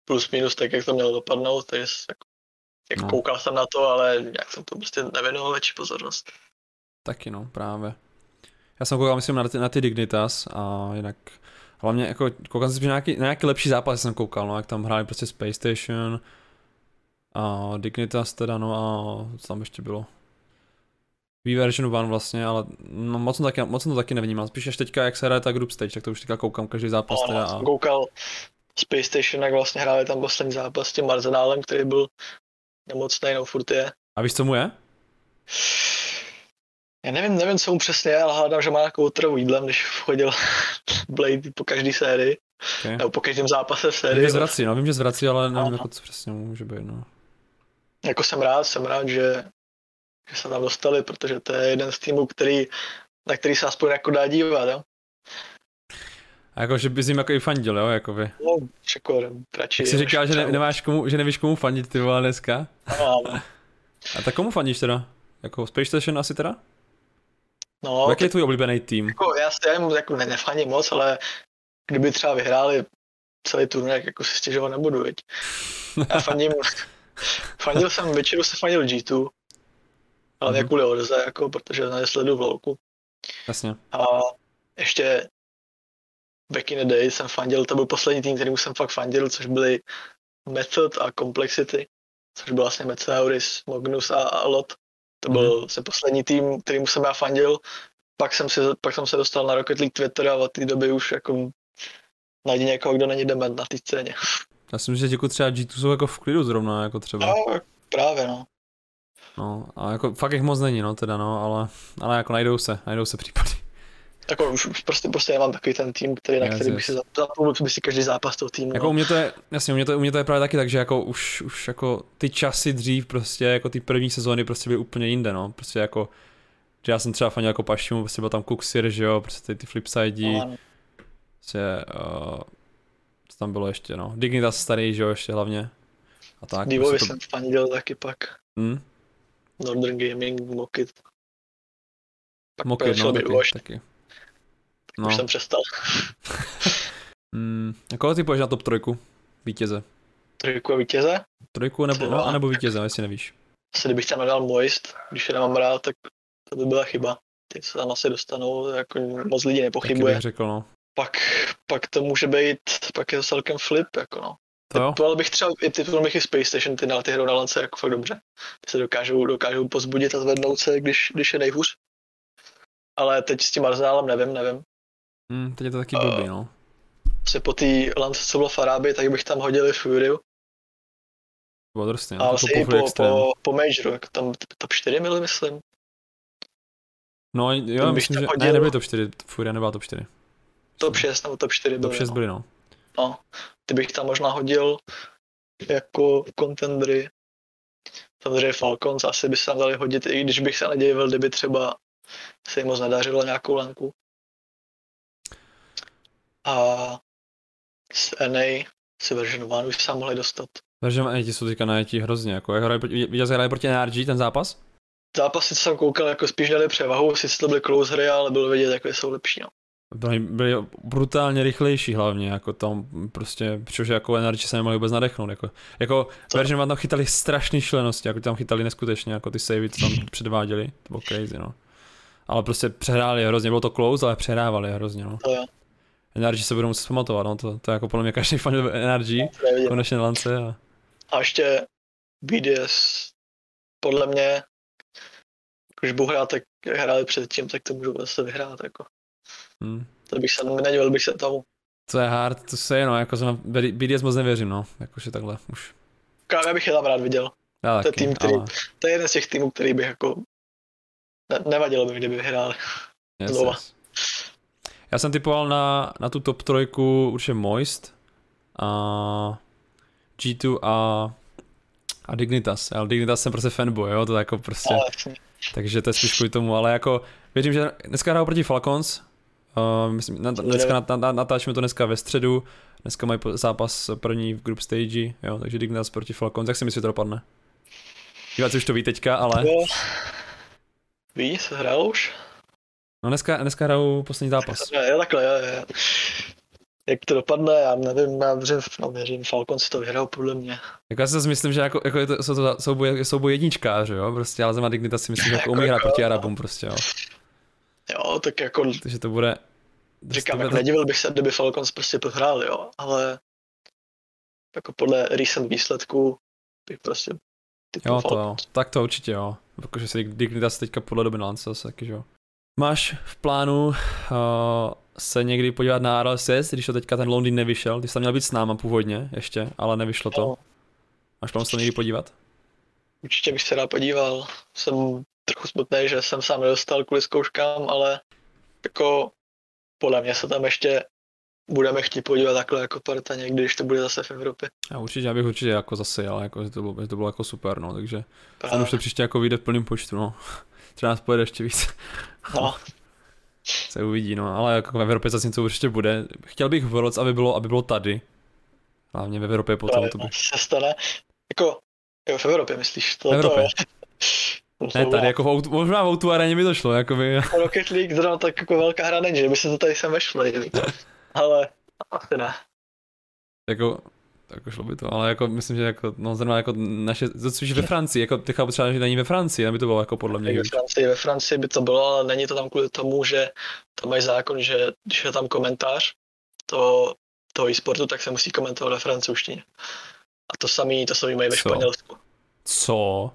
B: plus minus tak, jak to mělo dopadnout, takže jako, Jak no. koukal jsem na to, ale jak jsem to prostě nevěnoval větší pozornost.
A: Taky no, právě. Já jsem koukal, myslím, na ty, na ty Dignitas a jinak hlavně jako koukal jsem, že na nějaký, na nějaký lepší zápas jsem koukal, no, jak tam hráli prostě Space Station a Dignitas teda, no a co tam ještě bylo? One vlastně, ale no, moc, jsem taky, moc jsem to taky nevnímal. Spíš až teďka, jak se hraje ta group stage, tak to už teďka koukám každý zápas.
B: No, teda a... koukal Space Station, jak vlastně hráli tam poslední zápas s tím Arzenálem, který byl nemocný, no furt je.
A: A víš, co mu je?
B: Já nevím, nevím, co mu přesně je, ale hádám, že má nějakou otravu jídlem, když chodil Blade po každé sérii. Okay. Nebo po každém zápase v sérii.
A: Vím, že zvrací, no, vím, že zvrací, ale nevím, jako, co přesně může být, no.
B: Jako jsem rád, jsem rád, že, že se tam dostali, protože to je jeden z týmů, který, na který se aspoň jako dá dívat, jo.
A: A jako, že bys jim jako i fandil, jo, jakoby.
B: No, jako, radši.
A: Jsi říkal, že, ne, nemáš komu, že nevíš komu fandit, ty vole, dneska?
B: No.
A: A tak komu fandíš teda? Jako Space Station asi teda?
B: No,
A: Jaký je tvůj oblíbený tým?
B: Jako, já si já jako ne, nefaním moc, ale kdyby třeba vyhráli celý turnaj, jako si stěžovat nebudu, viď? Já fandím, fandil jsem, většinou se fandil G2, ale mm-hmm. kvůli Orze, jako, protože na sledu v lolku.
A: Jasně.
B: A ještě back in the day jsem fandil, to byl poslední tým, kterým jsem fakt fandil, což byly Method a Complexity, což byl vlastně Meteoris, Magnus a, a Lot. To byl mm. se poslední tým, kterým jsem já fandil. Pak jsem, si, pak jsem se dostal na Rocket League Twitter a od té doby už jako najdi někoho, kdo není dement na té scéně.
A: Já si myslím, že jako třeba G2 jsou jako v klidu zrovna, jako třeba.
B: No, právě no.
A: No, a jako fakt jich moc není, no teda, no, ale, ale jako najdou se, najdou se případy.
B: Jako už, už prostě, prostě nemám takový ten tým, který, na yes, který yes. bych si zapomněl by si každý zápas toho týmu.
A: Jako no. u mě to je, jasně, u mě to, u mě to je právě taky tak, že jako už, už jako ty časy dřív prostě, jako ty první sezóny prostě byly úplně jinde, no, prostě jako, že já jsem třeba fanil jako Pašimu, prostě byl tam Kuxir, že jo, prostě ty, ty flipside, no, prostě, uh, co tam bylo ještě, no, Dignitas starý, že jo, ještě hlavně.
B: A tak. Divovi prostě to... jsem fandil taky pak. Hmm? Northern Gaming, Mokit.
A: Mokit, no, taky, taky.
B: No. Už jsem přestal.
A: mm, a koho ty poješ na top trojku? Vítěze.
B: Trojku a vítěze?
A: Trojku nebo, no, anebo vítěze, jestli nevíš.
B: Asi kdybych tam nedal Moist, když je nemám rád, tak to by byla chyba. Ty se tam asi dostanou, jako moc lidí nepochybuje.
A: Taky řekl, no.
B: Pak, pak to může být, pak je to celkem flip, jako no.
A: To jo?
B: Typoval bych třeba, i typoval bych i Space Station, ty na ty hrou na lance jako fakt dobře. Ty se dokážou, dokážou pozbudit a zvednout se, když, když je nejhůř. Ale teď s tím Arzenálem nevím, nevím.
A: Hmm, teď je to taky blbý, uh, no.
B: Asi po té lance, co bylo v Arábii, tak bych tam hodili Fury.
A: Bylo drsně,
B: no, a vlastně po, po, po, po Majoru, jako tam top 4 mili, myslím.
A: No jo, myslím, že hodil... ne, nebyly top 4, Fury nebyla top 4.
B: Top 6 nebo top 4 byly.
A: Top 6 byly, no.
B: No, ty bych tam možná hodil jako contendry. Samozřejmě Falcons asi by se tam dali hodit, i když bych se nedivil, kdyby třeba se jim moc nedařilo nějakou lanku a z NA si version 1 už se mohli dostat.
A: Version 1 ti jsou teďka najetí hrozně, jako jak hrají, viděl jsi hrají proti NRG ten zápas?
B: Zápasy, co jsem koukal, jako spíš dali převahu, sice to byly close hry, ale bylo vidět, jak jsou lepší. No.
A: Byli, byli brutálně rychlejší hlavně, jako tam prostě, protože jako NRG se nemohli vůbec nadechnout, jako, jako Version tam chytali strašné šílenosti, jako tam chytali neskutečně, jako ty savey, co tam předváděli, to bylo crazy, no. Ale prostě přehráli hrozně, bylo to close, ale přehrávali hrozně, no.
B: To jo.
A: Energy se budou muset pamatovat, no to, to je jako podle mě každý fan Energy, konečně lance. A...
B: a ještě BDS, podle mě, když budu hrát, tak hráli předtím, tak to můžu zase vyhrát, jako. Hmm. To bych se, nedělal bych se tomu.
A: To je hard, to se no, jako jsem BDS moc nevěřím, no, jakože takhle už.
B: Já bych je tam rád viděl. Já to je tým, který, ale... to je jeden z těch týmů, který bych jako, ne, nevadilo by, kdyby vyhráli.
A: Yes, Yes. Já jsem typoval na, na tu top trojku určitě Moist a G2 a, a Dignitas. Ale Dignitas jsem prostě fanboy, jo, to je jako prostě. Takže to je spíš kvůli tomu, ale jako věřím, že dneska hraju proti Falcons. Uh, myslím, na, dneska na, na, natáčíme to dneska ve středu. Dneska mají zápas první v group stage, jo, takže Dignitas proti Falcons. Jak si myslíš, že to dopadne? Diváci už to ví teďka, ale...
B: Ví, se hrál už?
A: No dneska, dneska hrajou poslední zápas.
B: Jo, takhle, jo, jo. jak to dopadne, já nevím, já věřím, no, věřím Falcon si to vyhrál podle mě.
A: Jako já si myslím, že jako, jako je to, jsou to souboj, souboj jedničkáři, jo, prostě, ale Zema Dignita si myslím, že jako umí hrát proti Arabům prostě, jo.
B: Jo, tak jako...
A: Takže to bude...
B: Říkám, jako nedivil bych se, kdyby Falcons prostě prohrál, jo, ale jako podle recent výsledků bych prostě
A: Jo, to jo. Tak to určitě jo. Protože si Dignitas teďka podle dominance zase taky, že jo. Máš v plánu uh, se někdy podívat na RLCS, když to teďka ten Londýn nevyšel, ty jsi tam měl být s náma původně ještě, ale nevyšlo to. No. Máš plán se někdy podívat?
B: Určitě bych se rád podíval. Jsem trochu smutný, že jsem sám nedostal kvůli zkouškám, ale jako podle mě se tam ještě budeme chtít podívat takhle jako parta někdy, když to bude zase v Evropě.
A: Já určitě, já bych určitě jako zase jel, jako, že to bylo, že to bylo jako super, no, takže Právě. už to příště jako vyjde v plném počtu, no. Třeba nás pojede ještě víc. No. se uvidí, no, ale jako v Evropě zase něco určitě bude. Chtěl bych Worlds, aby bylo, aby bylo tady. Hlavně v Evropě potom to by...
B: se stane, jako, jo, v Evropě myslíš? To,
A: v Evropě. To je. Ne, tady jako v autu, možná v autu aréně by to šlo, jako by.
B: Rocket League zrovna tak jako velká hra není, že by se to tady sem vešlo, ale asi ne.
A: Jako, jako šlo by to, ale jako myslím, že jako, no zrovna jako naše, to spíš ve Francii, jako ty chápu třeba, že není ve Francii, aby to bylo jako podle mě.
B: Ve Francii, ve Francii by to bylo, ale není to tam kvůli tomu, že tam mají zákon, že když je tam komentář to, toho e-sportu, tak se musí komentovat ve francouzštině. A to samý, to samý mají ve Co? Španělsku.
A: Co?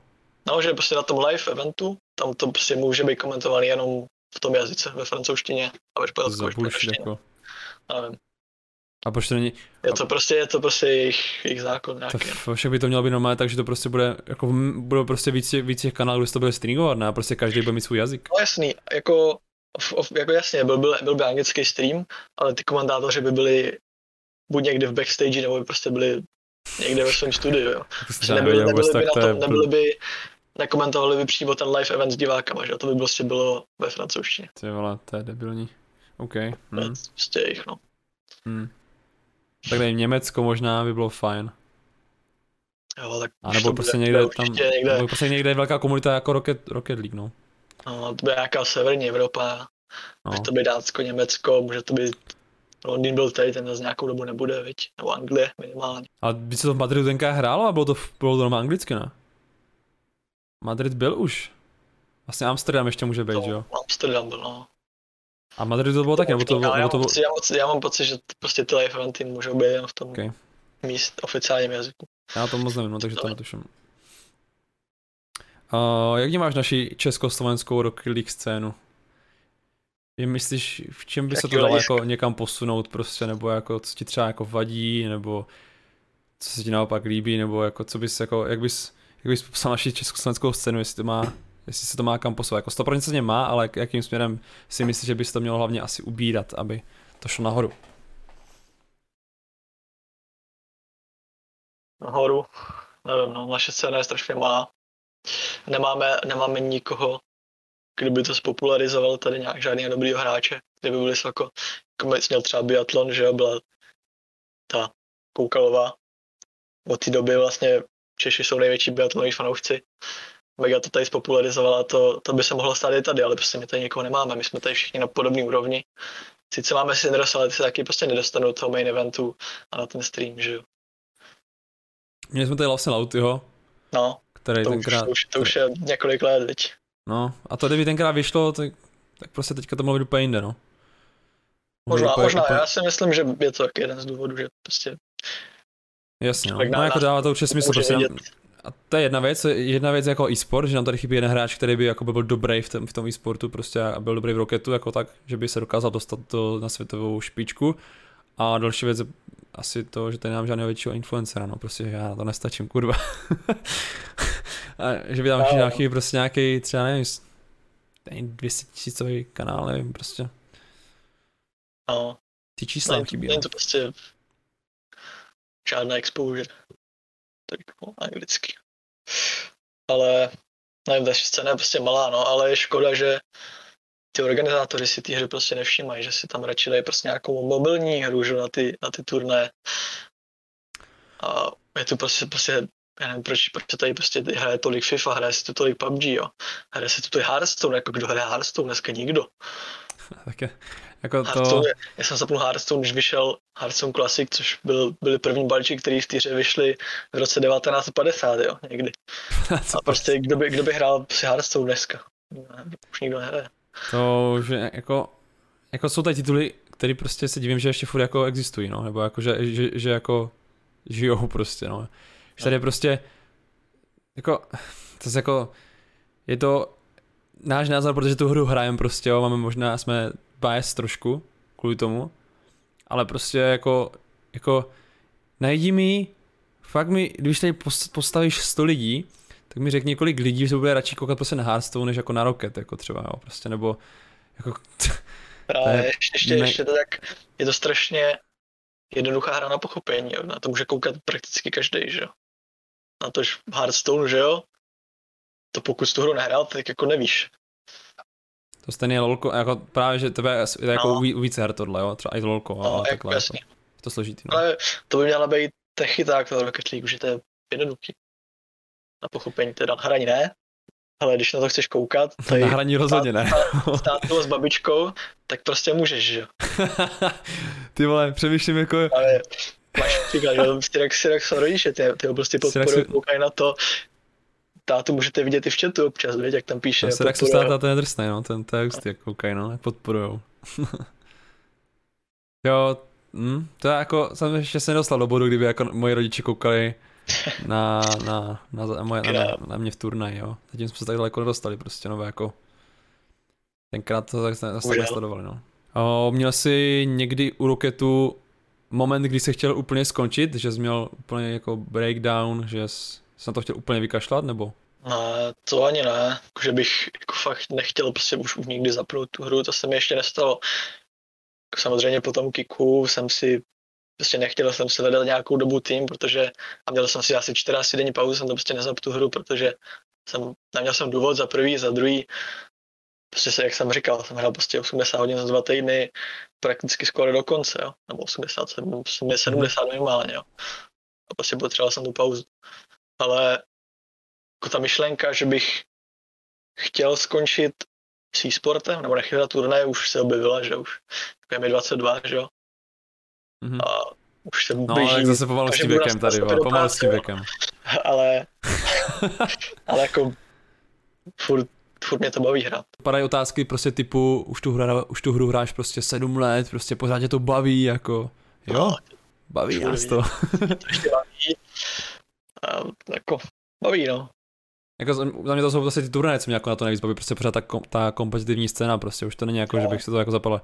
B: No, že prostě na tom live eventu, tam to prostě může být komentovaný jenom v tom jazyce, ve francouzštině a ve španělsku. Jako.
A: A proč to není...
B: Je to prostě, je to prostě jejich, jejich zákon nějaký.
A: To však by to mělo být normálně tak, že to prostě bude, jako bude prostě víc, víc těch kanálů, kde se to bude streamovat, ne? A prostě každý bude mít svůj jazyk.
B: No jasný, jako, jako jasně, byl, byl, byl by anglický stream, ale ty komentátoři by byli buď někde v backstage, nebo by prostě byli někde ve svém studiu, jo. Prostě nebyli, nebyli, by na tom, nebyli by, nekomentovali by přímo ten live event s divákama, že to by prostě bylo ve francouzštině.
A: Ty vole, to je debilní. OK.
B: Hmm. Prostě jich, no.
A: Hmm. Tak tady Německo možná by bylo fajn.
B: Jo, tak
A: a nebo prostě někde tam, někde... nebo prostě někde je velká komunita jako Rocket, Rocket League, no.
B: No, to by nějaká severní Evropa, no. může to být Dánsko, Německo, může to být Londýn byl tady, ten z nějakou dobu nebude, viď? Nebo Anglie minimálně.
A: Ale by se to v Madridu tenkrát hrálo a bylo to, bylo to anglicky, ne? Madrid byl už. Vlastně Amsterdam ještě může být, jo?
B: Amsterdam byl, no.
A: A Madrid to bylo taky, nebo to,
B: no,
A: nebo to bylo...
B: Já, moc, já mám pocit, že prostě ty eventy můžou být jen v tom okay. míst, oficiálním jazyku.
A: Já to moc nevím, no, takže to netuším. Uh, jak máš naši československou Rocket League scénu? Je, myslíš, v čem by se to dalo jako někam posunout prostě, nebo jako co ti třeba jako vadí, nebo co se ti naopak líbí, nebo jako co bys jako, jak bys, jak bys popsal naši československou scénu, jestli to má jestli se to má kam posouvat. Jako 100% má, ale jakým směrem si myslíš, že by se to mělo hlavně asi ubírat, aby to šlo nahoru?
B: Nahoru? Nevím, no, naše scéna je strašně malá. Nemáme, nemáme nikoho, kdo by to spopularizoval tady nějak žádný dobrýho hráče. Kdyby byli jako, jako měl třeba biatlon, že jo, byla ta Koukalová. Od té doby vlastně Češi jsou největší biatlonoví fanoušci. Mega to tady spopularizovala, to, to by se mohlo stát i tady, ale prostě my tady někoho nemáme, my jsme tady všichni na podobné úrovni. Sice máme Syndros, ale ty se taky prostě nedostanou do toho main eventu a na ten stream, že jo.
A: Měli jsme tady vlastně Lautyho.
B: No,
A: který
B: to,
A: tenkrát...
B: už, to, už, to už je několik let, viď.
A: No, a to kdyby tenkrát vyšlo, tak, tak prostě teďka to mohlo být úplně jinde, no.
B: Možná, možná, jako... já si myslím, že je to jeden z důvodů, že prostě
A: Jasně, no. no jako dává to určitě smysl, prostě a to je jedna věc, jedna věc jako e-sport, že nám tady chybí jeden hráč, který by jako by byl dobrý v tom, v tom e-sportu prostě a byl dobrý v Rocketu jako tak, že by se dokázal dostat to na světovou špičku. A další věc je asi to, že tady nemám žádného většího influencera, no prostě já na to nestačím, kurva. a že by tam no. chybí prostě nějaký třeba nevím, 200 tisícový kanál, nevím, prostě.
B: No.
A: Ty čísla
B: no,
A: chybí.
B: No. to prostě žádná exposure tak jako anglicky. Ale nevím, ta scéna je prostě malá, no, ale je škoda, že ty organizátoři si ty hry prostě nevšímají, že si tam radši dají prostě nějakou mobilní hru že, na, ty, na ty turné. A je to prostě, prostě já nevím, proč, proč se tady prostě hraje tolik FIFA, hraje se tu tolik PUBG, jo. Hraje se tu tolik Hearthstone, jako kdo hraje Hearthstone, dneska nikdo.
A: Tak Jako to...
B: Hearthstone, já jsem zapnul Hearthstone, když vyšel Hearthstone Classic, což byl, byly první balíčky, který v týře vyšly v roce 1950, jo, někdy. A prostě kdo by, kdo by hrál si Hearthstone dneska? Ne, už nikdo nehraje.
A: To, že jako, jako jsou tady tituly, které prostě se divím, že ještě furt jako existují, no, nebo jako, že, že, že jako žijou prostě, no. Že tady je prostě, jako, to je jako, je to náš názor, protože tu hru hrajeme prostě, jo, máme možná, jsme bias trošku kvůli tomu, ale prostě jako, jako najdi mi, fakt mi, když tady postavíš 100 lidí, tak mi řekni, kolik lidí se bude radši koukat prostě na Hearthstone, než jako na Rocket, jako třeba, jo, prostě, nebo jako...
B: Právě, je, ještě, ne... ještě to tak, je to strašně jednoduchá hra na pochopení, jo, na to může koukat prakticky každý, že jo. Na tož Hearthstone, že jo, to pokud tu hru nehrál, tak jako nevíš.
A: To stejně lolko, jako právě, že tebe je to jako no. u více her tohle, jo, třeba i lolko
B: no, a jako takhle. Jasně.
A: Jako. Je to složitý, no.
B: Ale to by měla být techyták na Rocket League, že to je jednoduchý. Na pochopení teda hraní ne, ale když na to chceš koukat,
A: to na hraní rozhodně ne.
B: Stát s babičkou, tak prostě můžeš, že jo.
A: ty vole, přemýšlím jako...
B: Ale máš příklad, že Syrax, Syrax jsou rodiče, ty, ty prostě podporují, koukají na to, tátu můžete vidět i v chatu občas, víš, jak tam píše.
A: Se tak se stát ten drsnej, no, ten text, jak koukají, no, jak podporujou. jo, hm, to je jako, jsem ještě se nedostal do bodu, kdyby jako moji rodiče koukali na, na, na, na, moje, na, na, na mě v turnaji, jo. Zatím jsme se tak daleko nedostali, prostě, no, jako, tenkrát to tak zase nesledovali, no. O, měl jsi někdy u Roketu moment, kdy se chtěl úplně skončit, že jsi měl úplně jako breakdown, že jsi Jsi na to chtěl úplně vykašlat, nebo?
B: Ne, to ani ne, že bych jako fakt nechtěl prostě už, nikdy zapnout tu hru, to se mi ještě nestalo. Samozřejmě po tom kiku jsem si prostě nechtěl jsem si hledat nějakou dobu tým, protože a měl jsem si asi 14 denní pauzu, jsem to prostě nezap tu hru, protože jsem, neměl jsem důvod za prvý, za druhý, prostě se, jak jsem říkal, jsem hrál prostě 80 hodin za dva týdny, prakticky skoro do konce, jo, nebo 80, 70 minimálně, jo. A prostě potřeboval jsem tu pauzu ale jako ta myšlenka, že bych chtěl skončit s e-sportem, nebo nechtěl turné, už se objevila, že už je mi 22, že jo. Mm-hmm. A už se
A: No, ale zase pomalu s tím věkem tady, pomalu s tím věkem.
B: Ale, ale jako furt, furt mě to baví hrát.
A: Padají otázky prostě typu, už tu, hra, už tu hru hráš prostě sedm let, prostě pořád tě to baví, jako, jo, no, baví nás to.
B: to ještě baví a jako baví, no.
A: Jako za mě to jsou zase ty turnaje, co mě jako na to nejvíc baví, prostě pořád ta, kom, ta kompetitivní scéna, prostě už to není jako, no. že bych se to jako zapal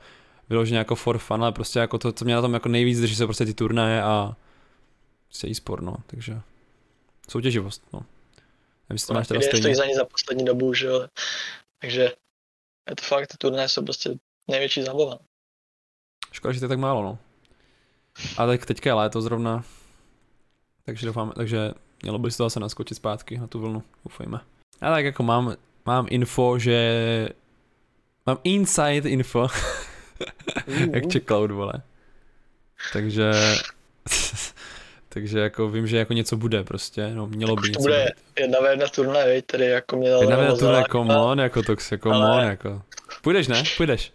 A: vyloženě jako for fun, ale prostě jako to, co mě na tom jako nejvíc drží, jsou prostě ty turnaje a prostě e-sport, no, takže soutěživost, no. Nevím, to máš teda stejně.
B: za ní za poslední dobu, že jo, takže je to fakt, ty turnaje jsou prostě největší zábava.
A: Škoda, že to je tak málo, no. A tak teďka je léto zrovna, takže doufám, takže mělo by se to zase naskočit zpátky na tu vlnu, doufejme. A tak jako mám, mám info, že mám inside info, jak cloud, vole. Takže, takže jako vím, že jako něco bude prostě, no mělo by něco
B: bude jedna v jedna turnaj, tedy jako mě
A: Jedna v jedna turnaj, come on, jako to, jako ale... on, jako. Půjdeš, ne? Půjdeš?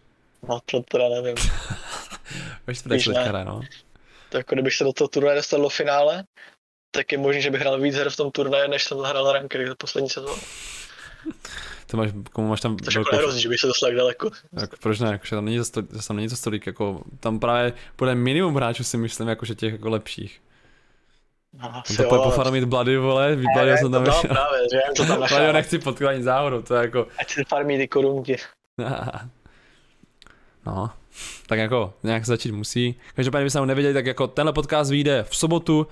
B: No to teda nevím.
A: Víš, to teďka no.
B: Tak jako kdybych se do toho turnaje dostal do finále, tak je možné, že bych hrál víc her v tom turnaji, než jsem hrál rankery za poslední sezónu.
A: To máš, komu máš tam
B: to velkou... jako nehrozí, že bych se dostal tak daleko.
A: Tak proč ne, jakože tam není to, tam není to stolik, jako, tam právě bude minimum hráčů si myslím, jakože těch jako lepších. No, to půjde pofarmit Bloody, vole, Bloody jsem tam.
B: No, právě, že já to tam
A: Bloody nechci potkat záhodu, to je jako...
B: Ať si farmí ty korunky.
A: no, tak jako nějak začít musí. Každopádně byste nevěděli, tak jako tenhle podcast vyjde v sobotu,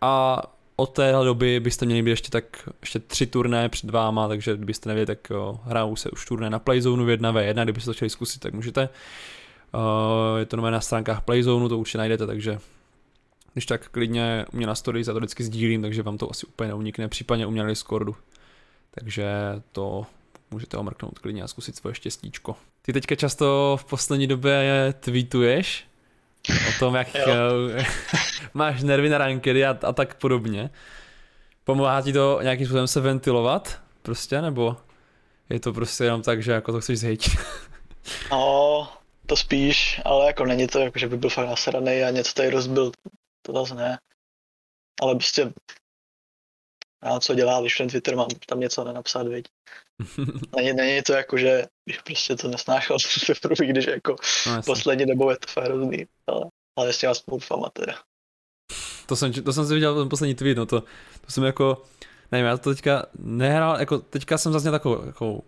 A: a od té doby byste měli být ještě tak ještě tři turné před váma, takže kdybyste nevěděli, tak jo, hrajou se už turné na Playzone v 1v1, kdybyste to chtěli zkusit, tak můžete. Uh, je to na stránkách Playzone, to určitě najdete, takže když tak klidně u mě na stories, já to vždycky sdílím, takže vám to asi úplně neunikne, případně u mě na Discordu. Takže to můžete omrknout klidně a zkusit svoje štěstíčko. Ty teďka často v poslední době tweetuješ, o tom, jak eh, máš nervy na rankedy a, a tak podobně. Pomáhá ti to nějakým způsobem se ventilovat prostě, nebo je to prostě jenom tak, že jako to chceš zhejtit?
B: no, to spíš, ale jako není to, jako, že by byl fakt nasraný a něco tady rozbil, to zase ne. Ale prostě a co dělá, když ten Twitter mám tam něco nenapsat, viď. není, není to jako, že bych prostě to nesnášel z Twitteru, když jako no, poslední dobou je to fakt hrozný, ale, ale s těma smurfama teda.
A: To jsem, to jsem si viděl ten poslední tweet, no to, to jsem jako, nevím, já to teďka nehrál, jako teďka jsem zase takovou, jako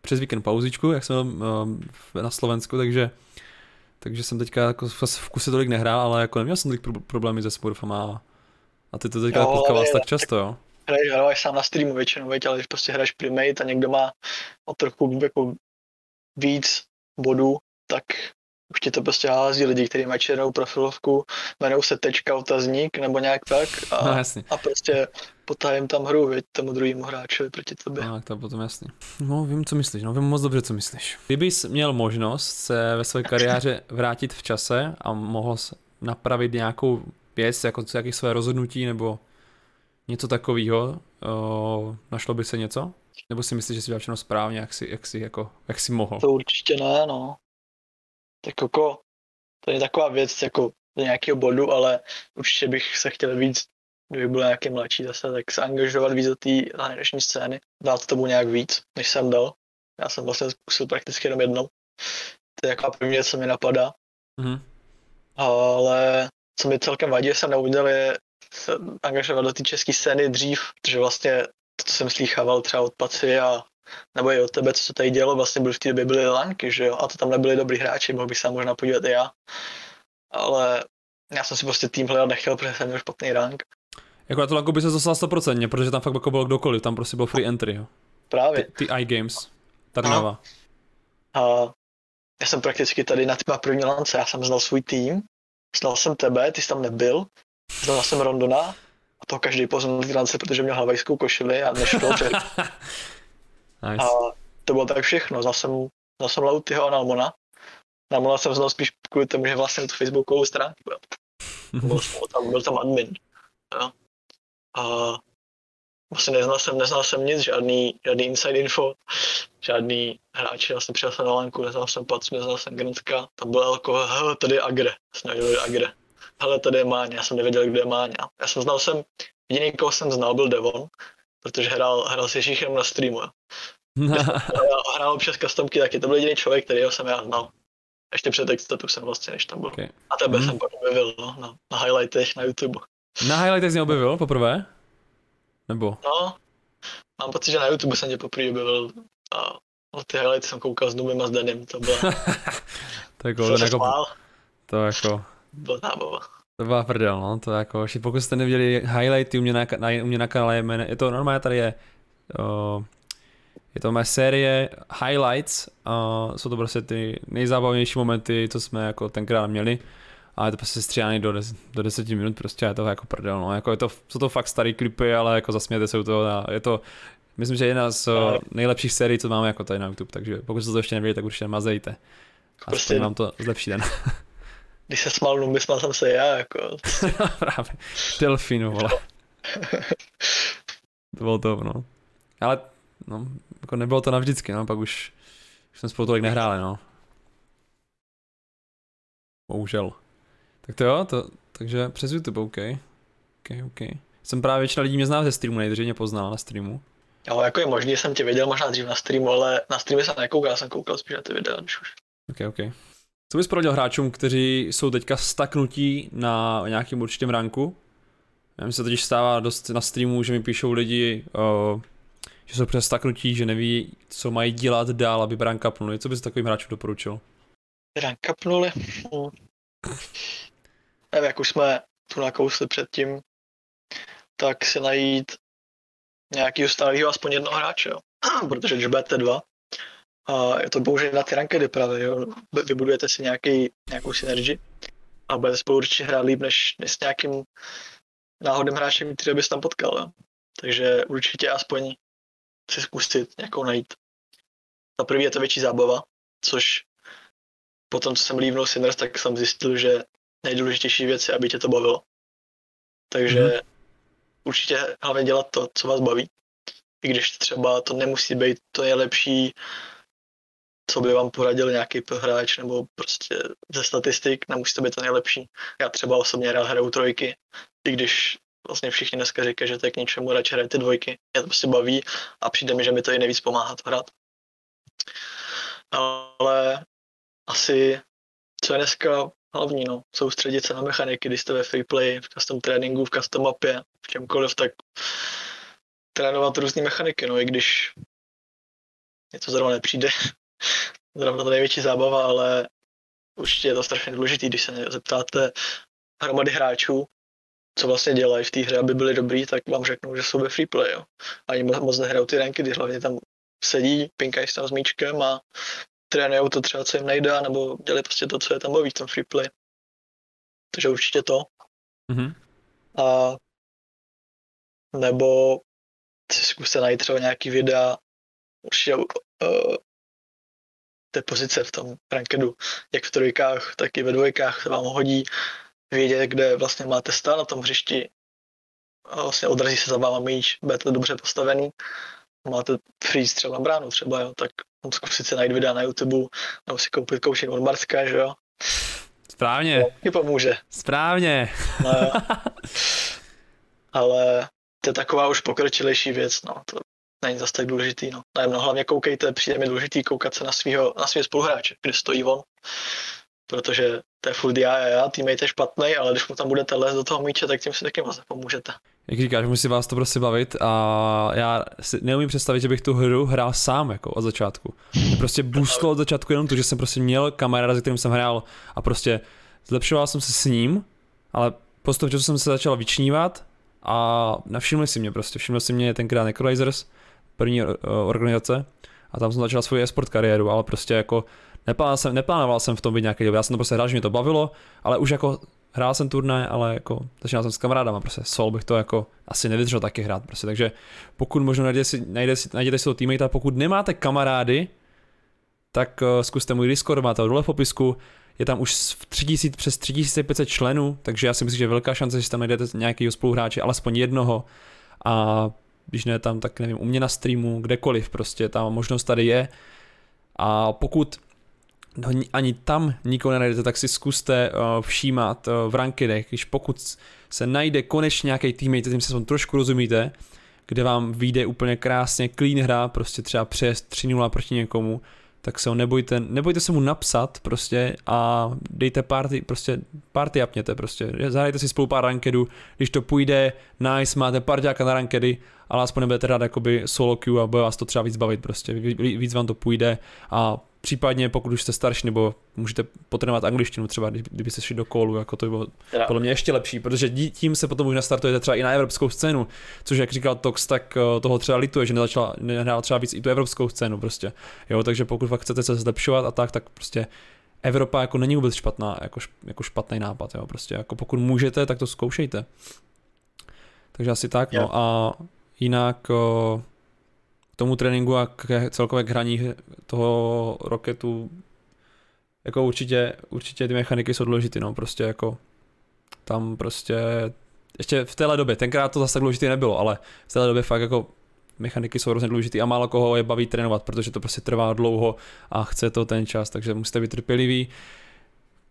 A: přes víkend pauzičku, jak jsem um, na Slovensku, takže takže jsem teďka jako v kuse tolik nehrál, ale jako neměl jsem tolik problémy se smurfama a ty to teďka potkáváš tak často, jo?
B: Hraješ, hraješ sám na streamu většinou, ale když prostě hraješ primate a někdo má o trochu jako víc bodů, tak už ti to prostě hází lidi, kteří mají černou profilovku, jmenou se tečka otazník nebo nějak tak a,
A: no, jasný.
B: a prostě potájem tam hru, věď, tomu druhému hráčovi proti tobě.
A: No, tak to potom jasný. No, vím, co myslíš, no, vím moc dobře, co myslíš. Kdybys měl možnost se ve své kariéře vrátit v čase a mohl napravit nějakou věc, jako jaký své rozhodnutí nebo něco takového, našlo by se něco? Nebo si myslíš, že jsi dělal všechno správně, jak jsi, jak jsi, jako, jak jsi mohl?
B: To určitě ne, no. Tak jako, to je taková věc jako do nějakého bodu, ale určitě bych se chtěl víc, kdyby byl nějaký mladší zase, tak se angažovat víc do té zahraniční scény, dát tomu nějak víc, než jsem dal. Já jsem vlastně zkusil prakticky jenom jednou. To je taková první věc, co mi napadá. Mm-hmm. Ale co mi celkem vadí, že jsem neudělal, je se angažovat do té české scény dřív, protože vlastně to, co jsem slýchával třeba od Paci a nebo i od tebe, co se tady dělo, vlastně byly v té době byly lanky, že jo, a to tam nebyli dobrý hráči, mohl bych se možná podívat i já. Ale já jsem si prostě tým hledat nechtěl, protože jsem měl špatný rank.
A: Jako na to lanku by se dostal 100%, protože tam fakt jako bylo kdokoliv, tam prostě byl free entry, jo.
B: Právě.
A: Ty, ty iGames, Tarnava.
B: A já jsem prakticky tady na té první lance, já jsem znal svůj tým, znal jsem tebe, ty jsi tam nebyl, Znal jsem Rondona a to každý poznal v lance, protože měl havajskou košili a nešlo nice. A to bylo tak všechno. Znal jsem, znal jsem Lautyho a Nalmona. Nalmona jsem znal spíš kvůli tomu, že vlastně tu facebookovou stránku. Byl, tam, byl tam admin. Jo. A vlastně neznal jsem, neznal jsem nic, žádný, žádný inside info, žádný hráči, vlastně přijel jsem na lanku, neznal jsem Patř, neznal jsem Grantka, tam byl jako, hele, tady je Agre, snažil Agre hele, tady je Máňa, já jsem nevěděl, kde je Máňa. Já jsem znal jsem, jediný, koho jsem znal, byl Devon, protože hrál, hrál s Ježíchem na streamu. hrál, hrál občas customky taky, to byl jediný člověk, který jsem já znal. Ještě před jsem vlastně, než tam byl. Okay. A tebe mm. jsem pak objevil no, na, na highlightech na YouTube.
A: Na highlightech jsi objevil poprvé? Nebo?
B: No, mám pocit, že na YouTube jsem tě poprvé objevil a na ty highlighty jsem koukal s Nubem a s Denim, to bylo...
A: to jako, jako, to jako,
B: byl zábava.
A: To byla prdel, no, to jako, pokud jste neviděli highlighty u mě na, na, u mě na kanále, je, je to normálně tady je, uh, je to moje série highlights, uh, jsou to prostě ty nejzábavnější momenty, co jsme jako tenkrát měli, a je to prostě stříhaný do, des, do 10 minut prostě je to jako prdel, no, jako je to, jsou to fakt starý klipy, ale jako zasmějete se u toho a je to, myslím, že jedna z uh, nejlepších sérií, co máme jako tady na YouTube, takže pokud jste to ještě neviděli, tak určitě mazejte. A prostě vám to zlepší den.
B: když se smál Numbi, smál jsem se já, jako.
A: Právě. Delfínu, vole. to bylo to, no. Ale, no, jako nebylo to navždycky, no, pak už, už jsme spolu tolik nehráli, no. Bohužel. Tak to jo, to, takže přes YouTube, OK. OK, OK. Jsem právě většina lidí mě zná ze streamu, nejdřív mě poznal na streamu.
B: Jo, jako je možný, jsem tě viděl možná dřív na streamu, ale na streamu jsem nekoukal, jsem koukal spíš na ty videa, když už.
A: OK, OK. Co bys poradil hráčům, kteří jsou teďka staknutí na nějakém určitém ranku? Já mi se totiž stává dost na streamu, že mi píšou lidi, uh, že jsou přes staknutí, že neví, co mají dělat dál, aby rank upnuli. Co bys takovým hráčům doporučil?
B: Rank upnuli? Hmm. Nevím, jak už jsme tu nakousli předtím, tak si najít nějaký stálého aspoň jednoho hráče, jo. protože když budete dva, a je to bohužel na ty rankedy právě, jo. Vybudujete si nějaký, nějakou synergii a budete spolu určitě hrát líp, než, než s nějakým náhodným hráčem, který bys tam potkal. Jo. Takže určitě aspoň si zkusit nějakou najít. Za prvý je to větší zábava, což potom, co jsem lívnul Sinners, tak jsem zjistil, že nejdůležitější věc je, aby tě to bavilo. Takže mm-hmm. určitě hlavně dělat to, co vás baví. I když třeba to nemusí být to nejlepší co by vám poradil nějaký hráč nebo prostě ze statistik, nemusí to být to nejlepší. Já třeba osobně rád hraju trojky, i když vlastně všichni dneska říkají, že to je k něčemu, radši hraje ty dvojky. Mě to prostě baví a přijde mi, že mi to i nejvíc pomáhá to hrát. Ale asi, co je dneska hlavní, no, soustředit se na mechaniky, když jste ve freeplay, v custom tréninku, v custom mapě, v čemkoliv, tak trénovat různé mechaniky, no, i když něco zrovna nepřijde, zrovna to největší zábava, ale určitě je to strašně důležité, když se zeptáte hromady hráčů, co vlastně dělají v té hře, aby byli dobrý, tak vám řeknou, že jsou ve freeplay, jo. Ani moc nehrajou ty ranky, když hlavně tam sedí, pinkají s tam s míčkem a trénujou to třeba, co jim nejde, nebo dělají prostě to, co je tam baví v tom freeplay. Takže určitě to. Mm-hmm. A nebo si zkuste najít třeba nějaký videa, určitě uh, té pozice v tom rankedu, jak v trojkách, tak i ve dvojkách se vám hodí vědět, kde vlastně máte stát na tom hřišti. A vlastně odrazí se za váma míč, budete dobře postavený, máte freeze třeba bránu třeba, jo, tak zkusit si najít videa na YouTube, nebo si koupit coaching od Marska, že jo.
A: Správně.
B: No, pomůže.
A: Správně.
B: No, ale to je taková už pokročilejší věc, no. To není zase tak důležitý, no. no hlavně koukejte, přijde mi důležitý koukat se na svého na svého spoluhráče, kde stojí on. Protože to je DI a já, teammate je špatný, ale když mu tam budete lézt do toho míče, tak tím si taky moc pomůžete.
A: Jak říkáš, musí vás to prostě bavit a já si neumím představit, že bych tu hru hrál sám jako od začátku. Prostě boostlo od začátku jenom to, že jsem prostě měl kamaráda, se kterým jsem hrál a prostě zlepšoval jsem se s ním, ale postupně jsem se začal vyčnívat a navšimli si mě prostě, všiml si mě tenkrát Necrolizers, první uh, organizace. A tam jsem začal svoji e-sport kariéru, ale prostě jako neplánoval jsem, neplánoval jsem v tom být nějaký dobrý, já jsem to prostě hrál, že mě to bavilo, ale už jako hrál jsem turné, ale jako začínal jsem s kamarádama, prostě sol bych to jako asi nevydržel taky hrát, prostě, takže pokud možno najděte si, najděte si, najděte si toho teammate pokud nemáte kamarády, tak uh, zkuste můj Discord, máte ho dole v popisku, je tam už 3000, přes 3500 členů, takže já si myslím, že je velká šance, že tam najdete nějakého spoluhráče, alespoň jednoho. A když ne tam, tak nevím, u mě na streamu, kdekoliv prostě, ta možnost tady je. A pokud no, ani tam nikoho nenajdete, tak si zkuste uh, všímat uh, v rankidech, když pokud se najde konečně nějaký teammate, tím se trošku rozumíte, kde vám vyjde úplně krásně clean hra, prostě třeba přes 3-0 proti někomu, tak se ho nebojte, nebojte se mu napsat prostě a dejte party, prostě party apněte prostě, zahrajte si spolu pár rankedů, když to půjde, nice, máte parťáka na rankedy, ale aspoň nebudete rád jakoby solo queue a bude vás to třeba víc bavit prostě, víc vám to půjde a Případně pokud už jste starší, nebo můžete potrénovat angličtinu třeba, kdyby se šli do kolu, jako to by bylo ja. podle mě ještě lepší, protože tím se potom už nastartujete třeba i na evropskou scénu, což jak říkal Tox, tak eh, toho třeba lituje, že nezačala, nehrál třeba víc i tu evropskou scénu prostě. Jo, takže pokud fakt chcete se zlepšovat a tak, tak prostě Evropa jako není vůbec špatná, jako, jako špatný nápad, jo, prostě jako pokud můžete, tak to zkoušejte. Takže asi tak, yeah. no a jinak eh, tomu tréninku a k celkové k hraní toho roketu jako určitě, určitě ty mechaniky jsou důležité, no prostě jako tam prostě ještě v téhle době, tenkrát to zase tak důležité nebylo, ale v téhle době fakt jako mechaniky jsou hrozně důležité a málo koho je baví trénovat, protože to prostě trvá dlouho a chce to ten čas, takže musíte být trpěliví,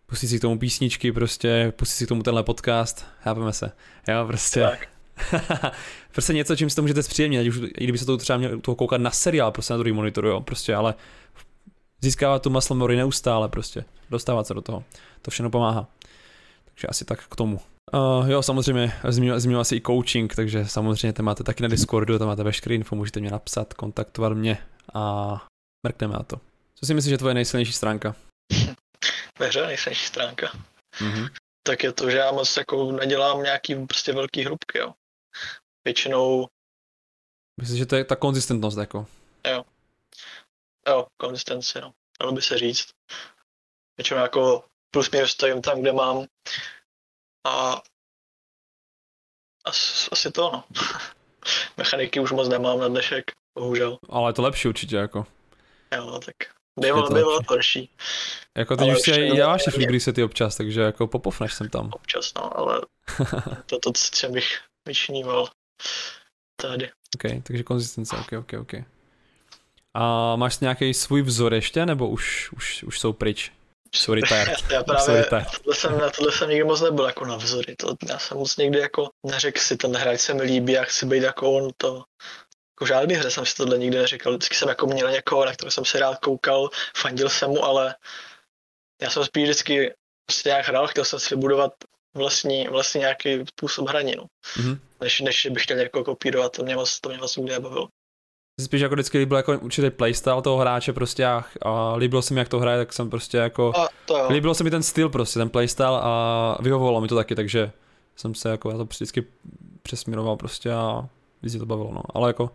A: pustit si k tomu písničky, prostě pustit si k tomu tenhle podcast, chápeme se, jo, prostě. Tak. prostě něco, čím si to můžete zpříjemnit, už, i kdyby se to třeba měl toho koukat na seriál, prostě na druhý monitor, jo, prostě, ale získávat tu muscle memory neustále, prostě, dostávat se do toho, to všechno pomáhá. Takže asi tak k tomu. Uh, jo, samozřejmě, zmínil asi i coaching, takže samozřejmě tam máte taky na Discordu, tam máte veškeré info, můžete mě napsat, kontaktovat mě a mrkneme na to. Co si myslíš, že tvoje nejsilnější stránka?
B: Ve hře nejsilnější stránka. Mm-hmm. Tak je to, že já moc jako nedělám nějaký prostě velký hrubky, jo většinou...
A: Myslím, že to je ta konzistentnost jako.
B: Jo. Jo, konzistenci, no. Dalo by se říct. Většinou jako plus minus stojím tam, kde mám. A asi, asi to, no. Mechaniky už moc nemám na dnešek, bohužel.
A: Ale je to lepší určitě, jako.
B: Jo, tak bylo, bylo horší.
A: Jako teď už si děláš ty flip resety občas, takže jako popofneš jsem tam.
B: Občas, no, ale to, to, co bych vyčníval tady.
A: OK, takže konzistence, OK, OK, OK. A máš nějaký svůj vzor ještě, nebo už, už, už jsou pryč? Jsou retired.
B: Já právě tohle jsem, na tohle jsem nikdy moc nebyl jako na vzory. To, já jsem moc někdy jako neřekl si, ten hráč se mi líbí, já chci být jako on, to jako žádný hře jsem si tohle nikdy neříkal. Vždycky jsem jako měl někoho, na kterého jsem se rád koukal, fandil jsem mu, ale já jsem spíš vždycky prostě nějak hrál, chtěl jsem si vybudovat vlastní, vlastní nějaký způsob hraní, no. Mm-hmm. Než, než bych chtěl někoho kopírovat, to mě moc, to mě moc nikdy nebavilo.
A: Spíš jako vždycky líbil jako určitý playstyle toho hráče prostě a, a líbilo se mi, jak to hraje, tak jsem prostě jako, a to líbilo se mi ten styl prostě, ten playstyle a vyhovovalo mi to taky, takže jsem se jako, já to vždycky přesměroval prostě a víc to bavilo, no. Ale jako,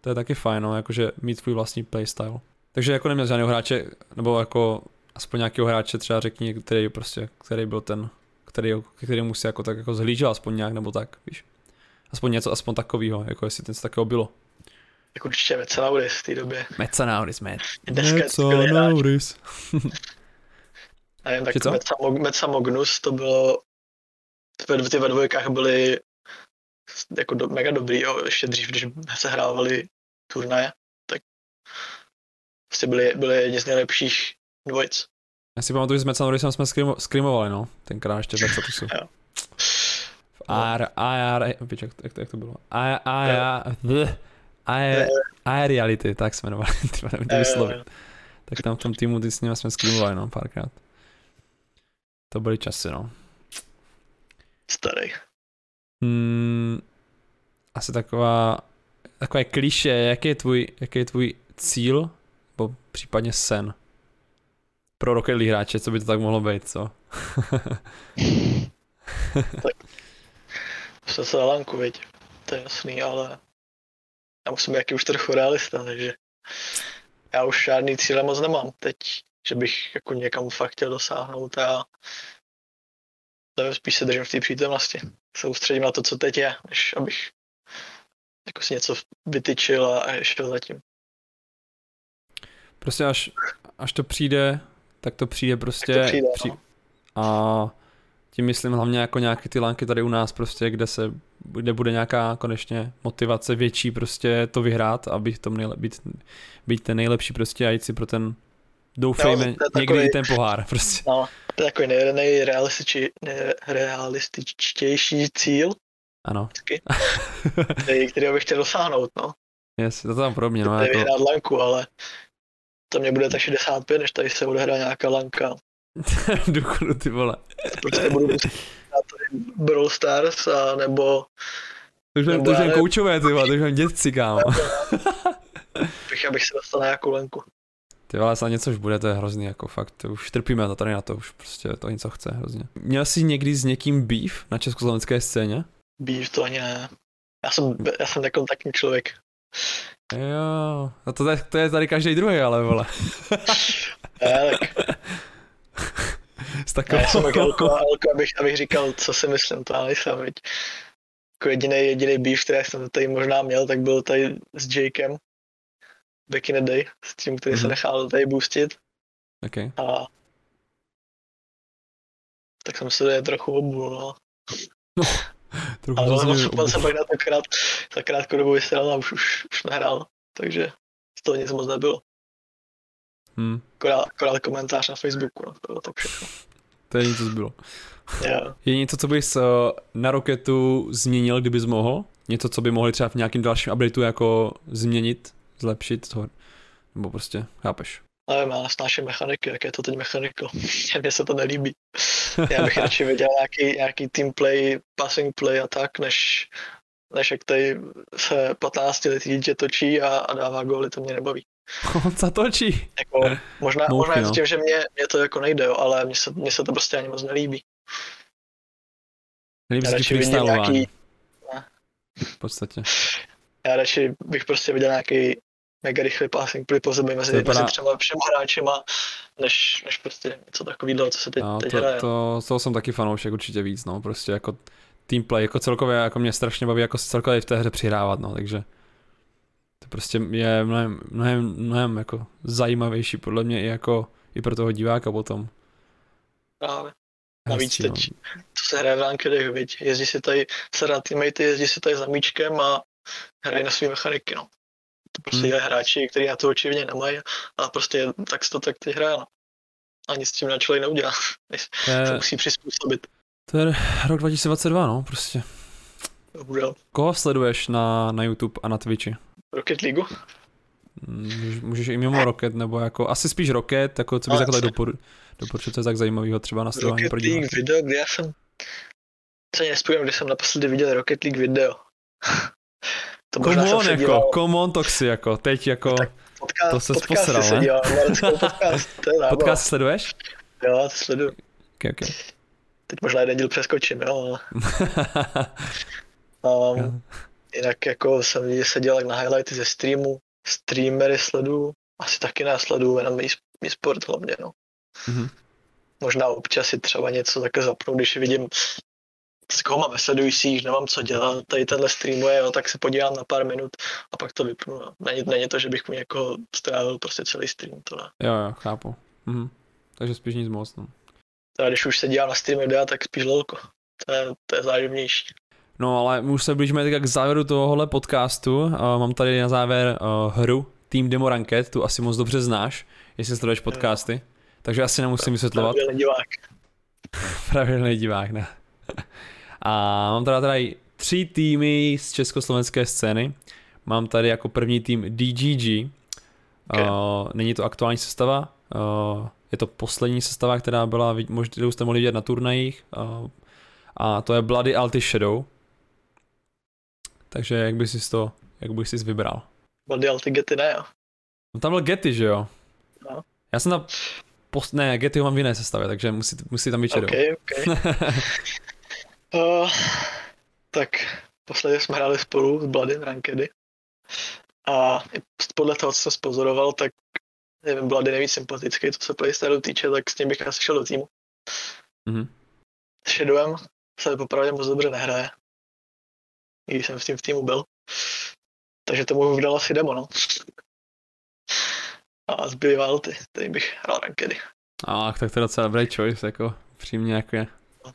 A: to je taky fajn, no, jakože mít svůj vlastní playstyle. Takže jako neměl žádného hráče, nebo jako aspoň nějakého hráče třeba řekni, který prostě, který byl ten, který, který musí jako tak jako zhlížel aspoň nějak, nebo tak, víš. Aspoň něco, aspoň takového, jako jestli něco takového bylo.
B: Tak určitě Mecanauris v té době.
A: Mecanauris, man.
B: Mecanauris. A jen tak Mecamognus to bylo, ty ve dvojkách byly jako do, mega dobrý, jo. ještě dřív, když se hrávali turnaje, tak prostě byli, byli jedni z nejlepších dvojic.
A: Já si pamatuju, že s Mecanorisem jsme skrimo, skrimovali, no, tenkrát ještě v Statusu. V AR, AR, jak, jak, to, jak to bylo? AR, AR, AR, reality, tak jsme jmenovali, ty nevím to vyslovit. Tak tam v tom týmu ty s nimi jsme skrimovali, no, párkrát. To byly časy, no.
B: Starý.
A: Hmm, asi taková, takové kliše, jaký je tvůj, jaký je tvůj cíl, nebo případně sen pro Rocket League hráče, co by to tak mohlo být, co?
B: tak, jsem se na lanku, viď? To je jasný, ale já musím být jaký už trochu realista, takže já už žádný cíle moc nemám teď, že bych jako někam fakt chtěl dosáhnout a nevím, spíš se držím v té přítomnosti. Soustředím na to, co teď je, než abych jako si něco vytyčil a, a šel zatím.
A: Prostě až, až to přijde, tak to přijde prostě. to přijde, při... no. A tím myslím hlavně jako nějaké ty lanky tady u nás prostě, kde se, kde bude nějaká konečně motivace větší prostě to vyhrát a být, tom nejle, být, být ten nejlepší prostě a jít si pro ten doufejme no, někdy takový, i ten pohár prostě.
B: No, to je takový nejrealističtější cíl.
A: Ano.
B: který, který bych chtěl dosáhnout, no.
A: Yes, to tam pro mě, no.
B: Jako... vyhrát lanku, ale to mě bude tak 65, než tady se odehrá nějaká lanka.
A: Důchodu, ty vole.
B: Prostě budu muset Brawl Stars a nebo...
A: To už mám, to už mám koučové, ty vole, to už mám dětci, kámo.
B: bych, abych se dostal na nějakou lanku.
A: Ty vole, se něco už bude, to je hrozný, jako fakt, to už trpíme na tady na to, už prostě to něco chce hrozně. Měl jsi někdy s někým beef na československé scéně?
B: Beef to ani ne. Já jsem, já jsem nekontaktní člověk.
A: Jo, no to, to je tady každý druhý, ale vole.
B: Tak. S takovou... Já jsem jako Elko, Elko abych, abych říkal, co si myslím, to já nejsem, viď. Jako jediný, jediný beef, který jsem tady možná měl, tak byl tady s Jakem. Back in the day, s tím, který mm-hmm. se mhm. nechal tady boostit.
A: Okay.
B: A tak jsem se tady trochu obul, no. no. Trochu ale rozumím, jsem pak na to krát, za krátkou dobu vysílal a už, už, už nehrál, takže z toho nic moc nebylo. Hmm. Akorát, akorát komentář na Facebooku, no, to bylo tak všechno.
A: To je něco zbylo.
B: Yeah.
A: Je něco, co bys uh, na Roketu změnil, kdybys mohl? Něco, co by mohli třeba v nějakým dalším updateu jako změnit, zlepšit? To, nebo prostě, chápeš?
B: Nevím, já snáším mechaniky, jak je to teď mechaniko. Mně se to nelíbí. Já bych radši viděl nějaký, nějaký team play, passing play a tak, než, než jak tady se 15 letý dítě točí a, a dává góly, to mě nebaví.
A: On zatočí.
B: Jako, možná, Mouchy, možná no. tím, že mě, mě to jako nejde, jo, ale mně se, mně se to prostě ani moc nelíbí.
A: Nelíbí se ti nějaký... V podstatě.
B: Já radši bych prostě viděl nějaký mega rychlý passing play po zemi mezi, vypadá... mezi všema hráčema, než, než prostě něco takového, co se teď, no, teď
A: to,
B: hraje.
A: To, toho jsem taky fanoušek určitě víc, no, prostě jako team play, jako celkově, jako mě strašně baví jako celkově v té hře přihrávat, no, takže to prostě je mnohem, mnohem, mnohem jako zajímavější podle mě i jako i pro toho diváka potom.
B: Právě. Navíc teď, no. co se hraje v rankedech, viď? Jezdí si tady, se na teammate, jezdí si tady za míčkem a hrají na svý mechaniky, no To prostě hmm. je hráči, kteří na to očividně nemají, ale prostě tak to tak teď hraje. No. A nic s tím na člověk neudělá. Je... To musí přizpůsobit.
A: To je rok 2022, no, prostě.
B: Bohužel.
A: Koho sleduješ na, na YouTube a na Twitchi?
B: Rocket League?
A: Můžeš, můžeš i mimo Rocket, nebo jako, asi spíš Rocket, jako co bys takhle dopor, doporučil, co je tak zajímavého třeba na sledování
B: Rocket League video, kde já jsem, co nespomínám, kde jsem naposledy viděl Rocket League video.
A: To come on, jako, díval... come on, Toxi, jako, teď jako, podcast, to se posral, ne? Podcast, to je podcast sleduješ?
B: Jo, to sleduju.
A: Okay, okay.
B: Teď možná jeden díl přeskočím, jo, um, jinak jako jsem seděl na highlighty ze streamu, streamery sleduju, asi taky následuju, jenom e-sport hlavně, no. Mm-hmm. Možná občas si třeba něco také zapnu, když vidím, s koho mám sledujících, nemám co dělat, tady tenhle streamuje, jo, tak se podívám na pár minut a pak to vypnu. No. Není, není to, že bych mu jako strávil prostě celý stream, to ne.
A: Jo, jo, chápu. Mhm. Takže spíš nic moc, no.
B: Teda když už se dívám na streamy videa, tak spíš lolko. To je, to je záživnější.
A: No ale my už se blížíme teďka k závěru tohohle podcastu. Uh, mám tady na závěr uh, hru Team Demo Ranked, tu asi moc dobře znáš, jestli sleduješ podcasty. Takže asi nemusím vysvětlovat.
B: Pravidelný divák.
A: Pravidelný divák, ne. A mám tady tady tři týmy z československé scény. Mám tady jako první tým DGG. Okay. Uh, není to aktuální sestava, uh, je to poslední sestava, která byla, možná jste mohli vidět na turnajích. Uh, a to je Bloody Alty Shadow. Takže jak bys si to, jak bys si vybral?
B: Bloody Alty Getty ne, jo.
A: No tam byl Getty, že jo?
B: No.
A: Já jsem tam, post, ne, Getty ho mám v jiné sestavě, takže musí, musí tam být Shadow.
B: Okay, okay. uh, tak posledně jsme hráli spolu s Bloody Rankedy. A podle toho, co jsem spozoroval, tak nevím, Bloody nejvíc sympatický, co se playstylu týče, tak s ním bych asi šel do týmu. Mm-hmm. S Shadowem se popravdě moc dobře nehraje když jsem s tím v týmu byl. Takže tomu vydal asi demo, no. A zbylý ty, tady bych hrál rankedy.
A: A tak to je docela dobrý choice, jako přímě jako,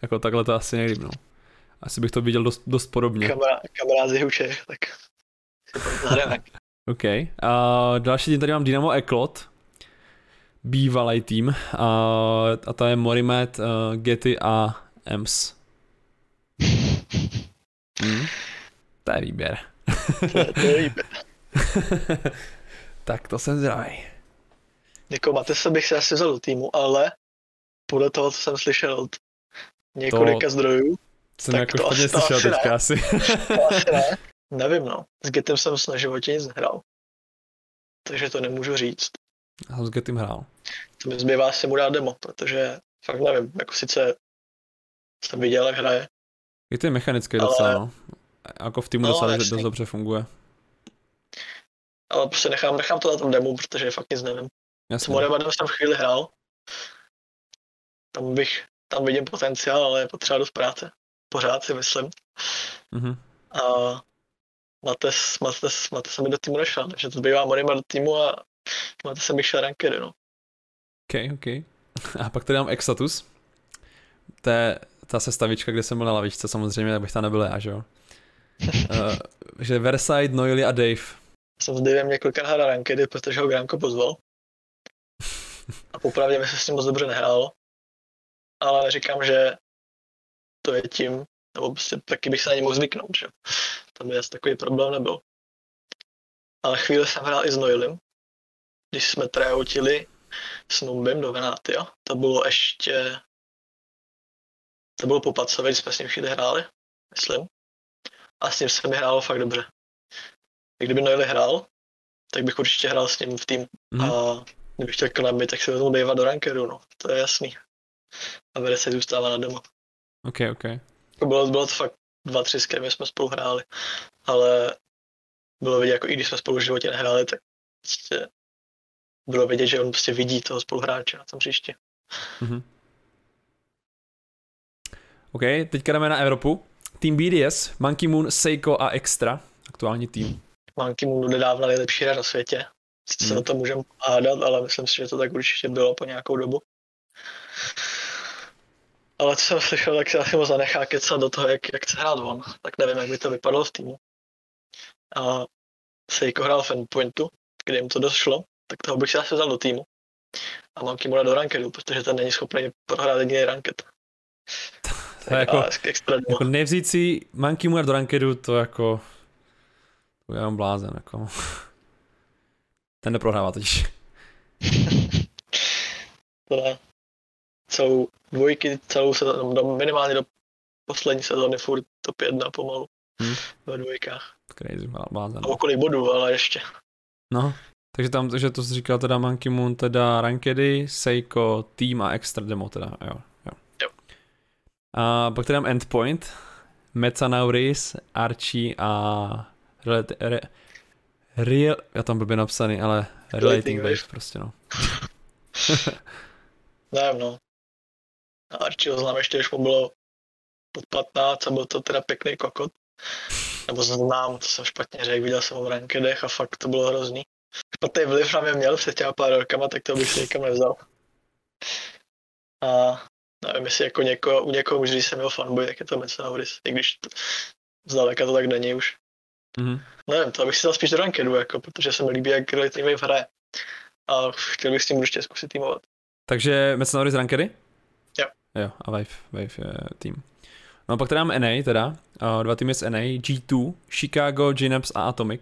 A: jako takhle to asi nejlíp, no. Asi bych to viděl dost, dost podobně.
B: Kamera, kamera z Jihučech, tak
A: OK. A další tým tady mám Dynamo Eklot, bývalý tým, a, a to je Morimet, uh, Getty a Ems. Hmm. To je výběr.
B: to, to je výběr.
A: tak to jsem zdravý.
B: Jako Matesa bych se asi vzal do týmu, ale podle toho, co jsem slyšel od několika to... zdrojů,
A: jsem tak jako to asi, slyšel teďka ne. asi.
B: to asi ne. Nevím no. S Getem jsem na životě nic nehrál. Takže to nemůžu říct.
A: Jsem s Getem hrál.
B: To mi zbývá si mu dát demo, protože fakt nevím, jako sice jsem viděl, jak hraje.
A: Je to mechanický ale... docela, no jako v týmu no, docela dost dobře funguje.
B: Ale prostě nechám, nechám to na tom demo, protože fakt nic nevím. Jasně. S Morevadem jsem chvíli hrál. Tam bych, tam vidím potenciál, ale je potřeba dost práce. Pořád si myslím. Mm-hmm. A Mates, Mates, Mates mi do týmu nešel, takže to zbývá Morima do týmu a Mates bych šel rankery, no.
A: OK, OK. A pak tady mám Exatus. To je ta sestavička, kde jsem byl na lavičce samozřejmě, tak bych tam nebyl já, že jo? uh, že Versailles, Noily a Dave.
B: Jsem s Davem několikrát hrál rankedy, protože ho Gramko pozval. A popravdě mi se s tím moc dobře nehrálo. Ale neříkám, že to je tím, nebo prostě taky bych se na ně mohl zvyknout, že tam by asi takový problém nebyl. Ale chvíli jsem hrál i s Noilem, když jsme tryoutili s Numbem do Venatia. To bylo ještě... To bylo po Pacově, když jsme s ním chvíli hráli, myslím a s ním se mi hrálo fakt dobře. Kdyby Noily hrál, tak bych určitě hrál s ním v tým. Mm. A kdybych chtěl klamit, tak se vezmu bývat do rankeru, no. To je jasný. A vede se zůstává na demo.
A: Ok, ok.
B: Bylo, bylo to fakt dva, tři, s kterými jsme spolu hráli. Ale bylo vidět, jako i když jsme spolu v životě nehráli, tak prostě bylo vidět, že on prostě vidí toho spoluhráče na tom příště. Mm-hmm.
A: OK, teďka jdeme na Evropu. Tým BDS, Monkey Moon, Seiko a Extra, aktuální tým.
B: Monkey Moon nedávno nejlepší hra na světě. Sice hmm. se o to můžeme hádat, ale myslím si, že to tak určitě bylo po nějakou dobu. Ale co jsem slyšel, tak se asi moc zanechá kecat do toho, jak, jak chce hrát on. Tak nevím, jak by to vypadalo v týmu. A Seiko hrál v Endpointu, kde jim to došlo, tak toho bych si zase vzal do týmu. A mám Kimura do rankedu, protože ten není schopný prohrát jediný ranket.
A: To je jako, jako nevzít si Monkey Moore do rankedu, to jako, to je blázen, jako. Ten neprohrává totiž.
B: to ne. Celou dvojky, celou sezónu, minimálně do poslední sezóny furt top 1 pomalu. Hmm. Ve dvojkách.
A: Crazy, blázen.
B: A okolí bodů, ale ještě.
A: No, takže tam, takže to jsi říkal teda Monkey Moon, teda Rankedy, Seiko, Team a Extra Demo teda, jo. jo.
B: jo.
A: A pak tady mám Endpoint, Metsanauris, Archie a Re, re, Real, já tam blbě napsaný, ale Relating Wave prostě no.
B: Nevím no. A Archie ho znám ještě, když mu bylo pod 15 a byl to teda pěkný kokot. Nebo znám, to jsem špatně řekl, viděl jsem ho v rankedech a fakt to bylo hrozný. Špatný vliv na mě měl před těma pár rokama, tak to bych si nikam nevzal. A nevím, jestli jako něko, u někoho už, když jsem měl fanboy, tak je to Metsanauris, i když to, zdaleka to tak není už. Mm-hmm. Nevím, to bych si dal spíš do rankedu, jako, protože se mi líbí, jak Relative Wave hraje. A chtěl bych s tím určitě zkusit týmovat.
A: Takže Metsanauris rankedy?
B: Jo.
A: A Wave, Wave je tým. No a pak tady mám NA teda, dva týmy z NA, G2, Chicago, Gynaps a Atomic.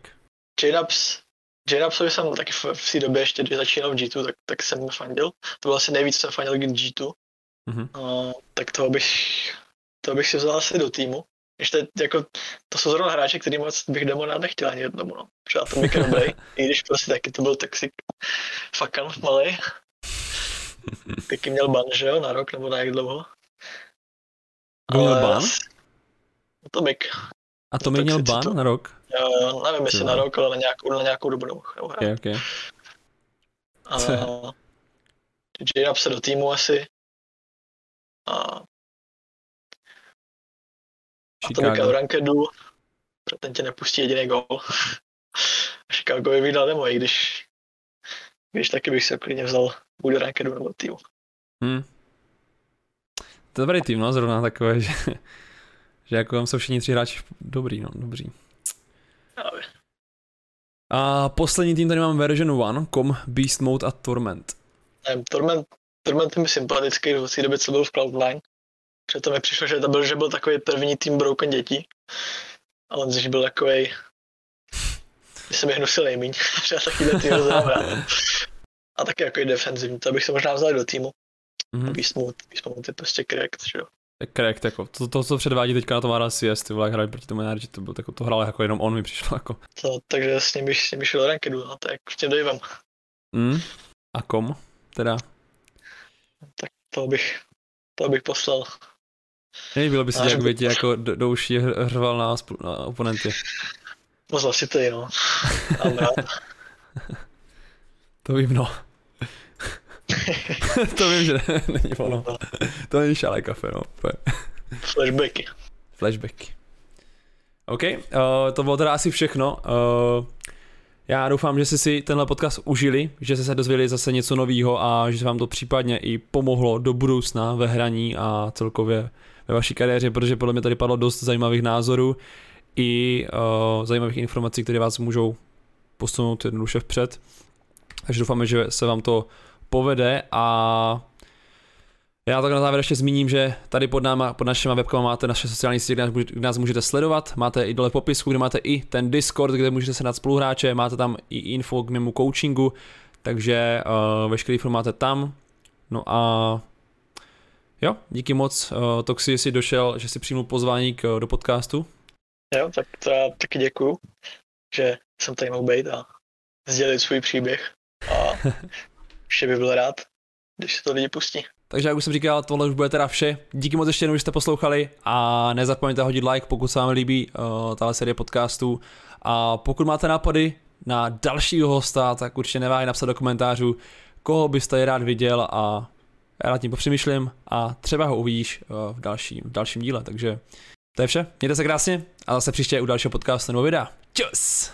B: Gynaps, Gynapsovi jsem taky v, v té době ještě, když začínal v G2, tak, tak jsem fandil. To byl asi nejvíc, jsem fandil G2. Mm-hmm. Uh, tak toho bych, toho bych si vzal asi do týmu. Ještě jako, to jsou zrovna hráči, který moc bych demo nechtěl ani jednomu, no. Protože Atomic je dobrý, i když prostě taky to byl toxic fakan malý. Taky měl ban, že jo, na rok nebo na jak dlouho.
A: Kdo měl ban?
B: Atomic.
A: Atomic měl ban to... na rok?
B: Jo, jo, nevím, jestli na rok, ale na nějakou, na nějakou dobu nemohl
A: okay, okay.
B: A j se do týmu asi. A Atomica do rankedu. Ten tě nepustí jediný gol. A Chicago je vydal demo, i když, když taky bych se klidně vzal buď rankedu nebo týmu. Hmm.
A: To je dobrý tým, no, zrovna takové, že, že jako tam jsou všichni tři hráči dobrý, no, dobří. A poslední tým tady mám version 1, Com, Beast Mode a Torment.
B: Ne, Torment, Torment mi sympatický, v té době, co byl v Cloud9. Protože to mi přišlo, že to byl, že byl takový první tým Broken dětí. A on že byl takový, se mi hnusil nejmíň, že já takovýhle tým A taky jako defenzivní, to bych se možná vzal do týmu. Mm-hmm. Beast Mode, Beast Mode je prostě cracked, že jo.
A: Correct, jako to, to, co předvádí teďka na tom RCS, ty vole, hrají proti tomu Energy, to, byl, jako, to hrál jako jenom on mi přišlo jako.
B: To, takže s ním bych, s ním bych šel do rankedu, no, tak s tím dojivem.
A: Mm. A kom, teda?
B: Tak to bych, to bych poslal.
A: bylo by si, jak by ti jako do, do uší hrval na, na oponenty.
B: Moc si ty, no.
A: to vím, no. to vím, že ne, není ono. To není šalé kafe, no.
B: Flashbacky.
A: Flashbacky. OK, uh, to bylo teda asi všechno. Uh, já doufám, že jste si tenhle podcast užili, že jste se dozvěděli zase něco nového a že vám to případně i pomohlo do budoucna ve hraní a celkově ve vaší kariéře, protože podle mě tady padlo dost zajímavých názorů i uh, zajímavých informací, které vás můžou posunout jednoduše vpřed. Takže doufáme, že se vám to povede a já tak na závěr ještě zmíním, že tady pod, náma, pod našimi webkama máte naše sociální sítě, kde nás můžete sledovat, máte i dole v popisku, kde máte i ten Discord, kde můžete se dát spoluhráče, máte tam i info k mému coachingu, takže uh, veškerý info máte tam. No a jo, díky moc, uh, Toxi, jsi došel, že jsi přijmul pozvání k, do podcastu.
B: Jo, tak to já taky děkuju, že jsem tady mohl být a sdělit svůj příběh. A vše by byl rád, když se to lidi pustí.
A: Takže jak už jsem říkal, tohle už bude teda vše. Díky moc ještě jednou, že jste poslouchali a nezapomeňte hodit like, pokud se vám líbí uh, tahle série podcastů. A pokud máte nápady na dalšího hosta, tak určitě neváhej napsat do komentářů, koho byste je rád viděl a já nad tím popřemýšlím a třeba ho uvidíš uh, v dalším, v dalším díle. Takže to je vše. Mějte se krásně a zase příště u dalšího podcastu nebo videa. Čus!